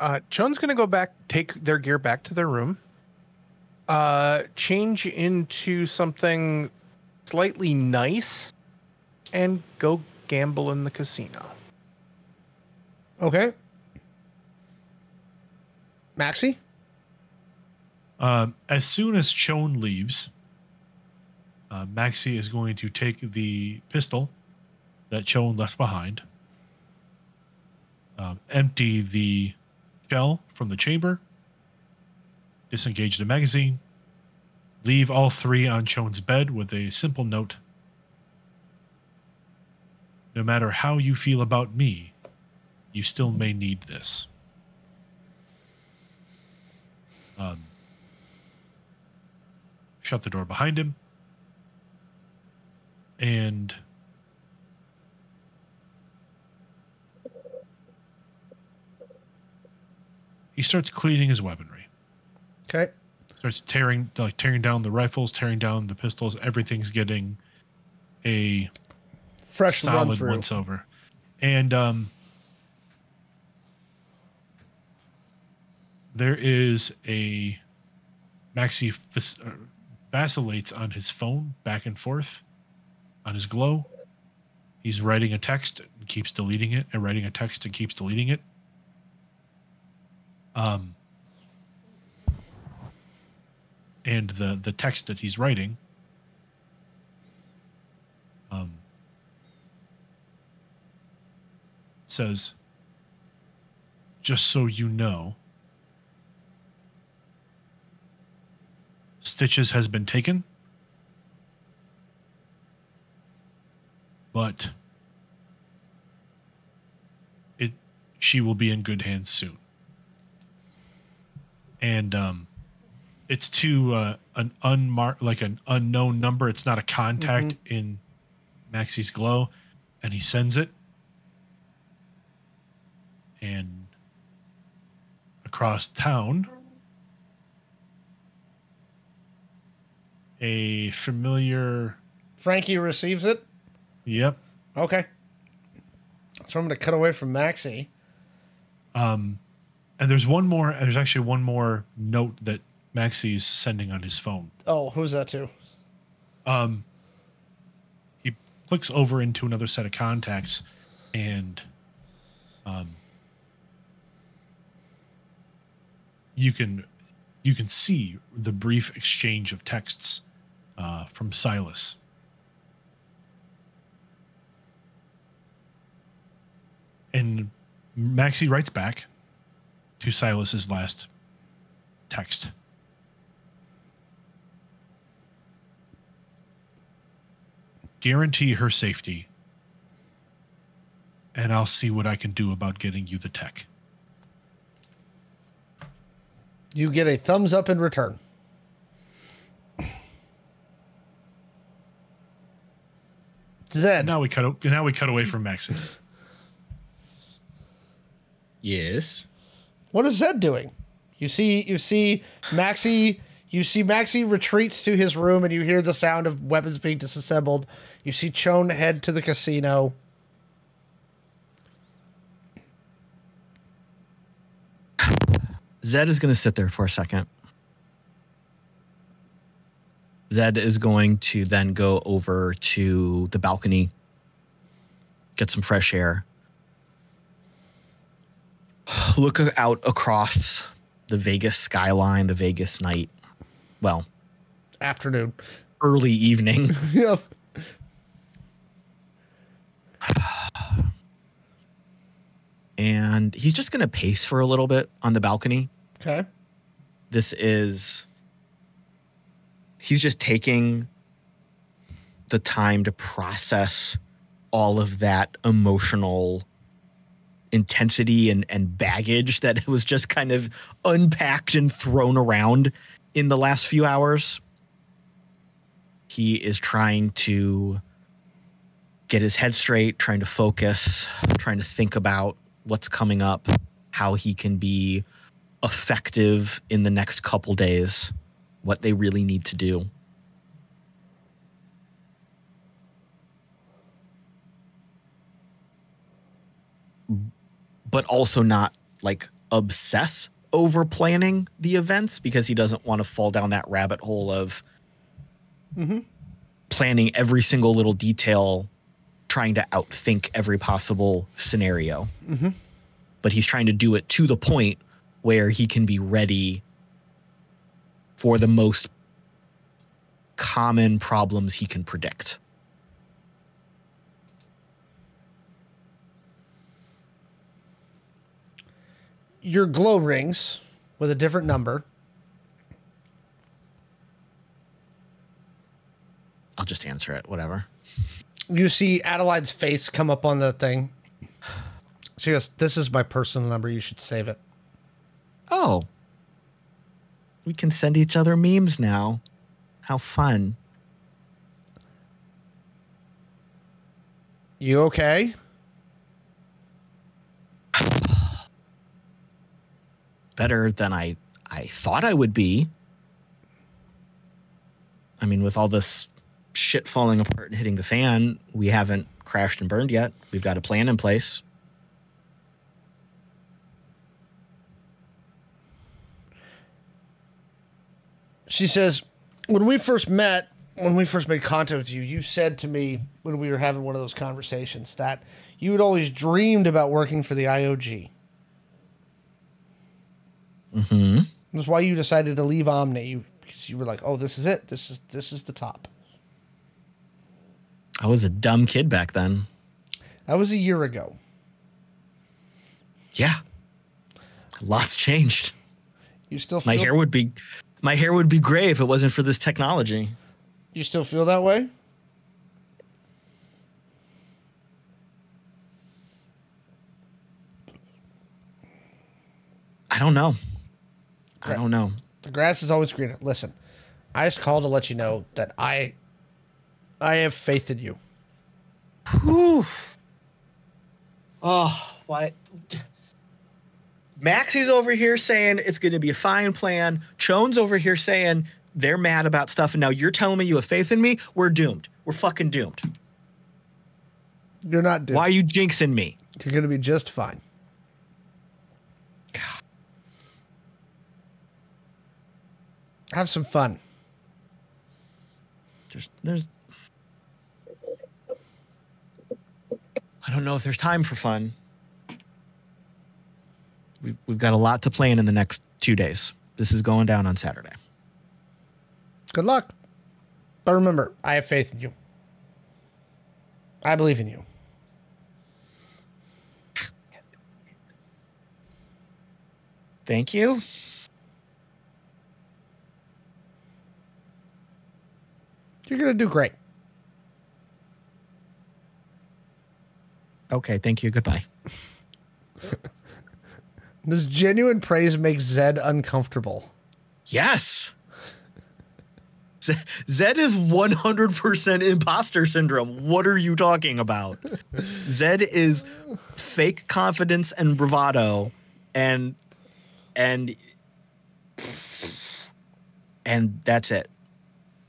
Uh, Ch0wn's gonna go back, take their gear back to their room, uh, change into something slightly nice, and go gamble in the casino. Okay. Maxi? Um, as soon as Ch0wn leaves, uh, Maxi is going to take the pistol that Ch0wn left behind, um, empty the shell from the chamber, disengage the magazine, leave all three on Ch0wn's bed with a simple note. No matter how you feel about me, you still may need this. Um, shut the door behind him, and he starts cleaning his weaponry. Okay. Starts tearing, like tearing down the rifles, tearing down the pistols. Everything's getting a Fresh solid once over, and um, there is a Maxi uh, vacillates on his phone back and forth on his glow. He's writing a text and keeps deleting it, and writing a text and keeps deleting it. Um, and the the text that he's writing, um, says, "Just so you know." Stitches has been taken, but it she will be in good hands soon. And um, it's to uh, an unmarked, like an unknown number. It's not a contact in Maxi's glow, and he sends it, and across town. a familiar Frankie receives it. Yep Okay. So I'm going to cut away from Maxi. um and there's one more there's actually one more note that Maxi's sending on his phone Oh, who's that to? um he clicks over into another set of contacts and um you can you can see the brief exchange of texts uh, from silas and Maxi writes back to silas's last text guarantee her safety, and I'll see what I can do about getting you the tech. You get a thumbs up in return. Zed, Now we cut. Now we cut away from Maxi. Yes. what is Zed doing? You see, you see Maxi. You see Maxi retreats to his room, and you hear the sound of weapons being disassembled. You see Ch0wn head to the casino. Zed is going to sit there for a second. Zed is going to then go over to the balcony, get some fresh air, look out across the Vegas skyline, the Vegas night. Well, Afternoon. early evening. Yep. and he's just going to pace for a little bit on the balcony. Okay. this is he's just taking the time to process all of that emotional intensity and, and baggage that was just kind of unpacked and thrown around in the last few hours. He is trying to get his head straight, trying to focus, trying to think about what's coming up, how he can be effective in the next couple days, what they really need to do. But also not like obsess over planning the events because he doesn't want to fall down that rabbit hole of mm-hmm. planning every single little detail, trying to outthink every possible scenario. Mm-hmm. But he's trying to do it to the point where he can be ready for the most common problems he can predict. Your glow rings with a different number. I'll just answer it, whatever. You see Adelaide's face come up on the thing. She goes, This is my personal number. You should save it. Oh. We can send each other memes now. How fun. You okay? Better than I I thought I would be. I mean, with all this shit falling apart and hitting the fan, we haven't crashed and burned yet. We've got a plan in place. She says, When we first met, when we first made contact with you, you said to me when we were having one of those conversations that you had always dreamed about working for the IOG. Mm-hmm. That's why you decided to leave Omni. You, because you were like, "Oh, this is it. This is this is the top." I was a dumb kid back then. That was a year ago. Yeah. Lots changed. You still My hair would be my hair would be gray if it wasn't for this technology. you still feel that way? I don't know. I don't know. The grass is always greener. Listen, I just called to let you know that I I have faith in you. Whew. Oh, what? Maxi's over here saying it's going to be a fine plan. Ch0wn's over here saying they're mad about stuff, and now you're telling me you have faith in me. We're doomed. We're fucking doomed. You're not doomed. Why are you jinxing me? You're going to be just fine. Have some fun. There's, there's. I don't know if there's time for fun. We've, we've got a lot to plan in the next two days. This is going down on Saturday. Good luck. But remember, I have faith in you. I believe in you. Thank you. You're going to do great. Okay, thank you. Goodbye. Does genuine praise make Zed uncomfortable? Yes. Z- Zed is 100% imposter syndrome. What are you talking about? Zed is fake confidence and bravado and and and that's it.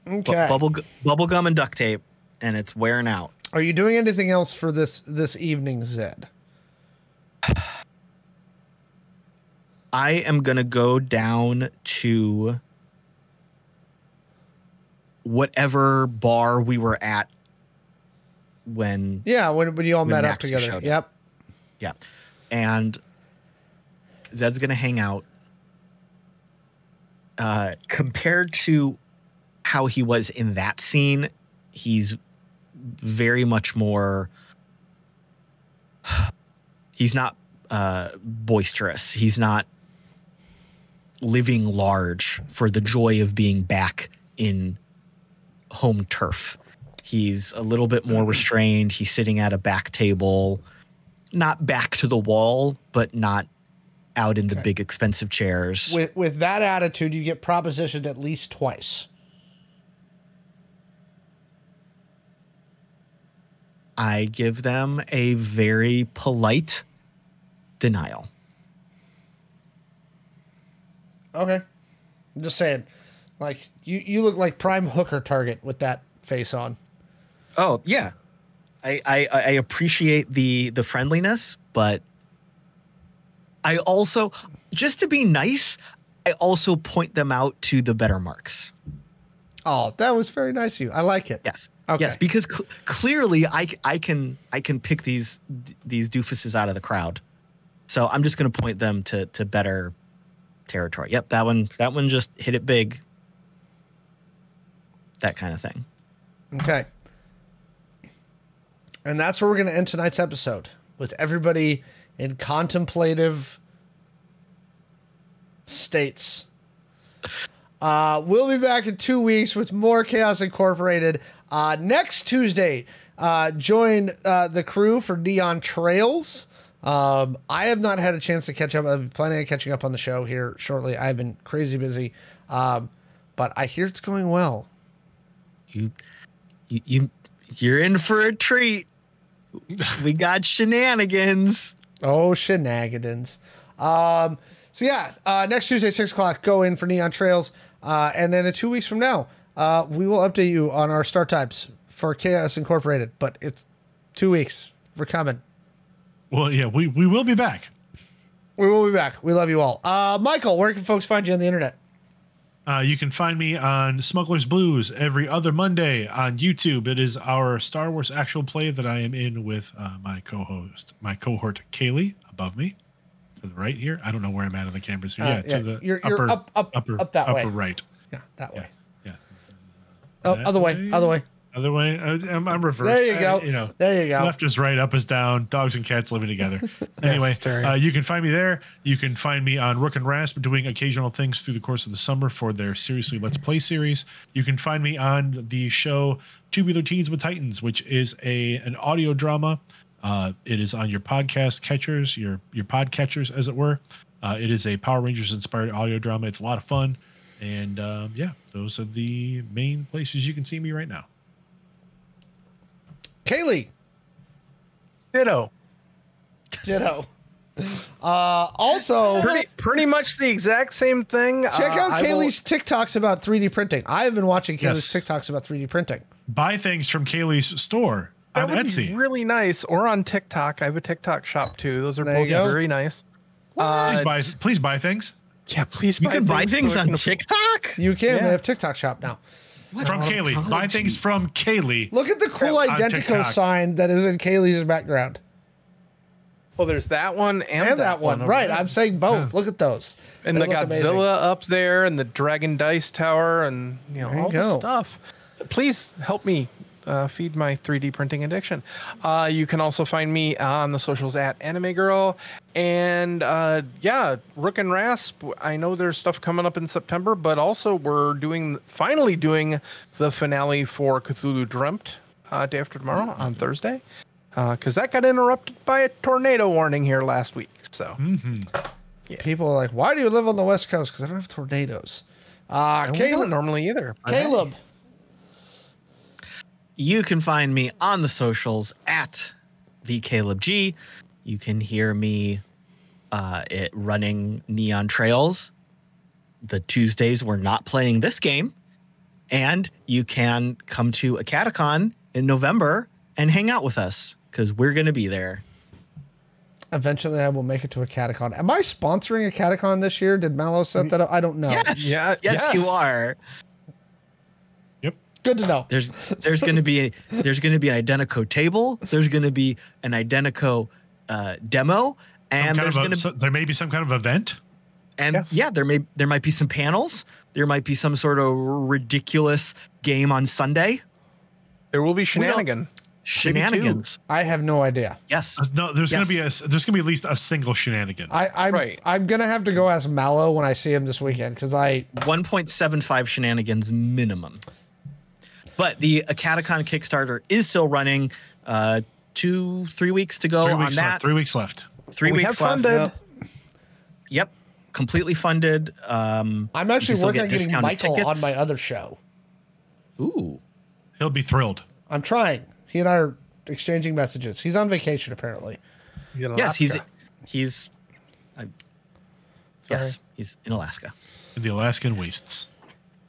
Bu- Okay. bubble gu- bubble gum and duct tape and it's wearing out. Are you doing anything else for this this evening, Zed? I am going to go down to whatever bar we were at when Yeah, when, when you all When met up together. showed up. Yep. Yeah. And Zed's going to hang out. Uh, compared to how he was in that scene, he's very much more. He's not uh, boisterous. He's not living large for the joy of being back in home turf. He's a little bit more restrained. He's sitting at a back table, not back to the wall, but not out in the Okay. big expensive chairs. With with that attitude, you get propositioned at least twice. I give them a very polite denial. Okay. I'm just saying. Like you, you look like prime hooker target with that face on. Oh yeah, I I, I appreciate the the friendliness, but I also just to be nice, I also point them out to the better marks. Oh, that was very nice of you. I like it. Yes. Okay. Yes, because cl- clearly I, I can I can pick these these doofuses out of the crowd. So I'm just going to point them to to better territory. Yep, that one that one just hit it big. That kind of thing. Okay. And that's where we're going to end tonight's episode with everybody in contemplative states. Uh, we'll be back in two weeks with more Chaos Incorporated. Uh, next Tuesday, uh, join uh, the crew for Neon Trails. Um, I have not had a chance to catch up. I'm planning on catching up on the show here shortly. I've been crazy busy, um, but I hear it's going well. You you, you you're in for a treat. we got shenanigans. Oh, shenanigans. Um, so yeah, uh, next Tuesday, six o'clock, go in for Neon Trails. Uh, and then in two weeks from now, uh, we will update you on our start times for Chaos Incorporated. But it's two weeks. We're coming. Well, yeah, we, we will be back. We will be back. We love you all. Uh, Michael, where can folks find you on the internet? Uh, you can find me on Smuggler's Blues every other Monday on YouTube. It is our Star Wars actual play that I am in with uh, my co-host, my cohort Kaylee, above me, to the right here. I don't know where I'm at on the cameras here. Uh, yeah, yeah, to the you're- you're upper, up- up- upper, up that upper way. right. Yeah, that way. Yeah, Oh, That other way. way? Other way. other way. I, I'm, I'm reversed. There you I- go. you know, There you go. Left is right, up is down. Dogs and cats living together. anyway, uh, you can find me there. You can find me on Rook and Rasp doing occasional things through the course of the summer for their Seriously Let's Play series. You can find me on the show Tubular Teens with Titans, which is a an audio drama. Uh, it is on your podcast catchers, your your podcatchers, as it were. Uh, it is a Power Rangers inspired audio drama. It's a lot of fun, and um, yeah, those are the main places you can see me right now. Kaylee. Ditto. Ditto. Uh, also, Pretty, pretty much the exact same thing. check Uh, out I will- Kaylee's TikToks about 3D printing. I have been watching Kaylee's Yes. TikToks about 3D printing. Buy things from Kaylee's store That on would Etsy. be really nice. Or on TikTok. I have a TikTok shop too. Those are There both you very nice. please Uh, buy please buy things yeah, please You buy can buy things so on can- TikTok. You can. Yeah. They have TikTok shop now. from Kaylee. Buy things from Kaylee. Look at the cool On Identeco TikTok. sign that is in Kaylee's background. Well, there's that one and, And, that, one. over Right. there. I'm saying both. Look at those. and They the look amazing. Godzilla up there, and the Dragon Dice Tower, and you know There you all go. this stuff. Please help me uh, feed my 3D printing addiction. Uh, you can also find me on the socials at Anime Girl, and uh, yeah, Rook and Rasp. I know there's stuff coming up in September, but also we're doing finally doing the finale for Cthulhu Dreamt uh, day after tomorrow on Thursday. because that got interrupted by a tornado warning here last week. So hmm People are like, why do you live on the West Coast? Because I don't have tornadoes. Uh, and we don't Caleb, normally either. but hey. Caleb, You can find me on the socials at the Caleb G. You can hear me uh, it running Neon Trails. The Tuesdays we're not playing this game, and you can come to a Catacon in November and hang out with us because we're gonna be there. eventually I will make it to a catacon. Am I sponsoring a catacon this year? Did Mallo set that up? I don't know. Yes, Yeah, yes, you are. Good to know. There's there's going to be there's going to be an Identeco table. There's going to be an Identeco uh, demo, Some and there's going to so there may be some kind of event. and Yes. yeah, there may there might be some panels. There might be some sort of ridiculous game on Sunday. There will be don't- shenanigan. Shenanigans. I have no idea. Yes. Uh, No, there's Yes. gonna be a there's gonna be at least a single shenanigan. I, I'm Right. I'm gonna have to go ask Mallo when I see him this weekend because I 1.75 shenanigans minimum. But the Acatacon Kickstarter is still running. Uh, two, three weeks to go three on weeks that. left. Three weeks left. Three we weeks have left. funded. Yep, completely funded. Um, I'm actually working get on getting discounted Michael on my other show. Ooh, He'll be thrilled. I'm trying. He and I are exchanging messages. He's on vacation apparently. He's in yes, he's Alaska. he's Sorry. yes, he's in Alaska. In the Alaskan wastes.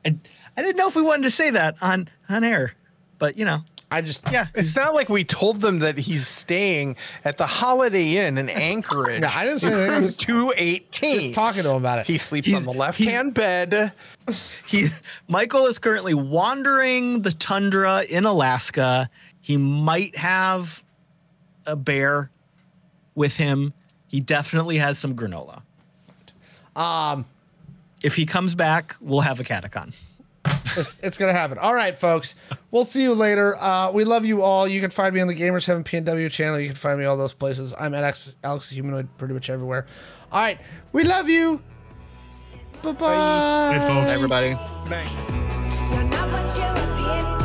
And I didn't know if we wanted to say that on on air, but you know, I just yeah, It's not like we told them that he's staying at the Holiday Inn in Anchorage. No, I didn't say anything. I was Two eighteen. just talking to him about it. He sleeps He's- on the left hand bed. he Michael is currently wandering the tundra in Alaska. He might have a bear with him. He definitely has some granola. um, If he comes back, we'll have a catacon. It's, it's gonna happen. All right, folks. We'll see you later. Uh, we love you all. You can find me on the Gamers Heaven PNW channel. You can find me all those places. I'm at Alex, Alex Humanoid pretty much everywhere. All right, we love you. Bye bye. Hey, folks. Everybody. You're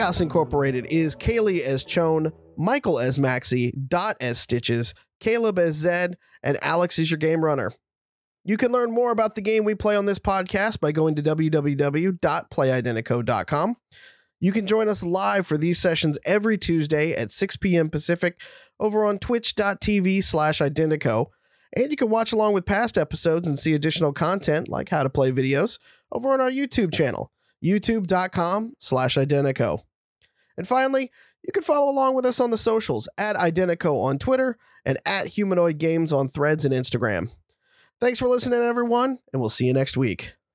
Chaos Incorporated is Kaylee as Ch0wn, Michael as Maxi, Dot as Stitches, Caleb as Zed, and Alex is your game runner. You can learn more about the game we play on this podcast by going to www.playidenteco.com. You can join us live for these sessions every Tuesday at 6 p.m. Pacific over on twitch.tv slash identeco. And you can watch along with past episodes and see additional content like how to play videos over on our YouTube channel, youtube.com slash identeco. And finally, you can follow along with us on the socials at Identeco on Twitter and at Humanoid Games on Threads and Instagram. Thanks for listening, everyone, and we'll see you next week.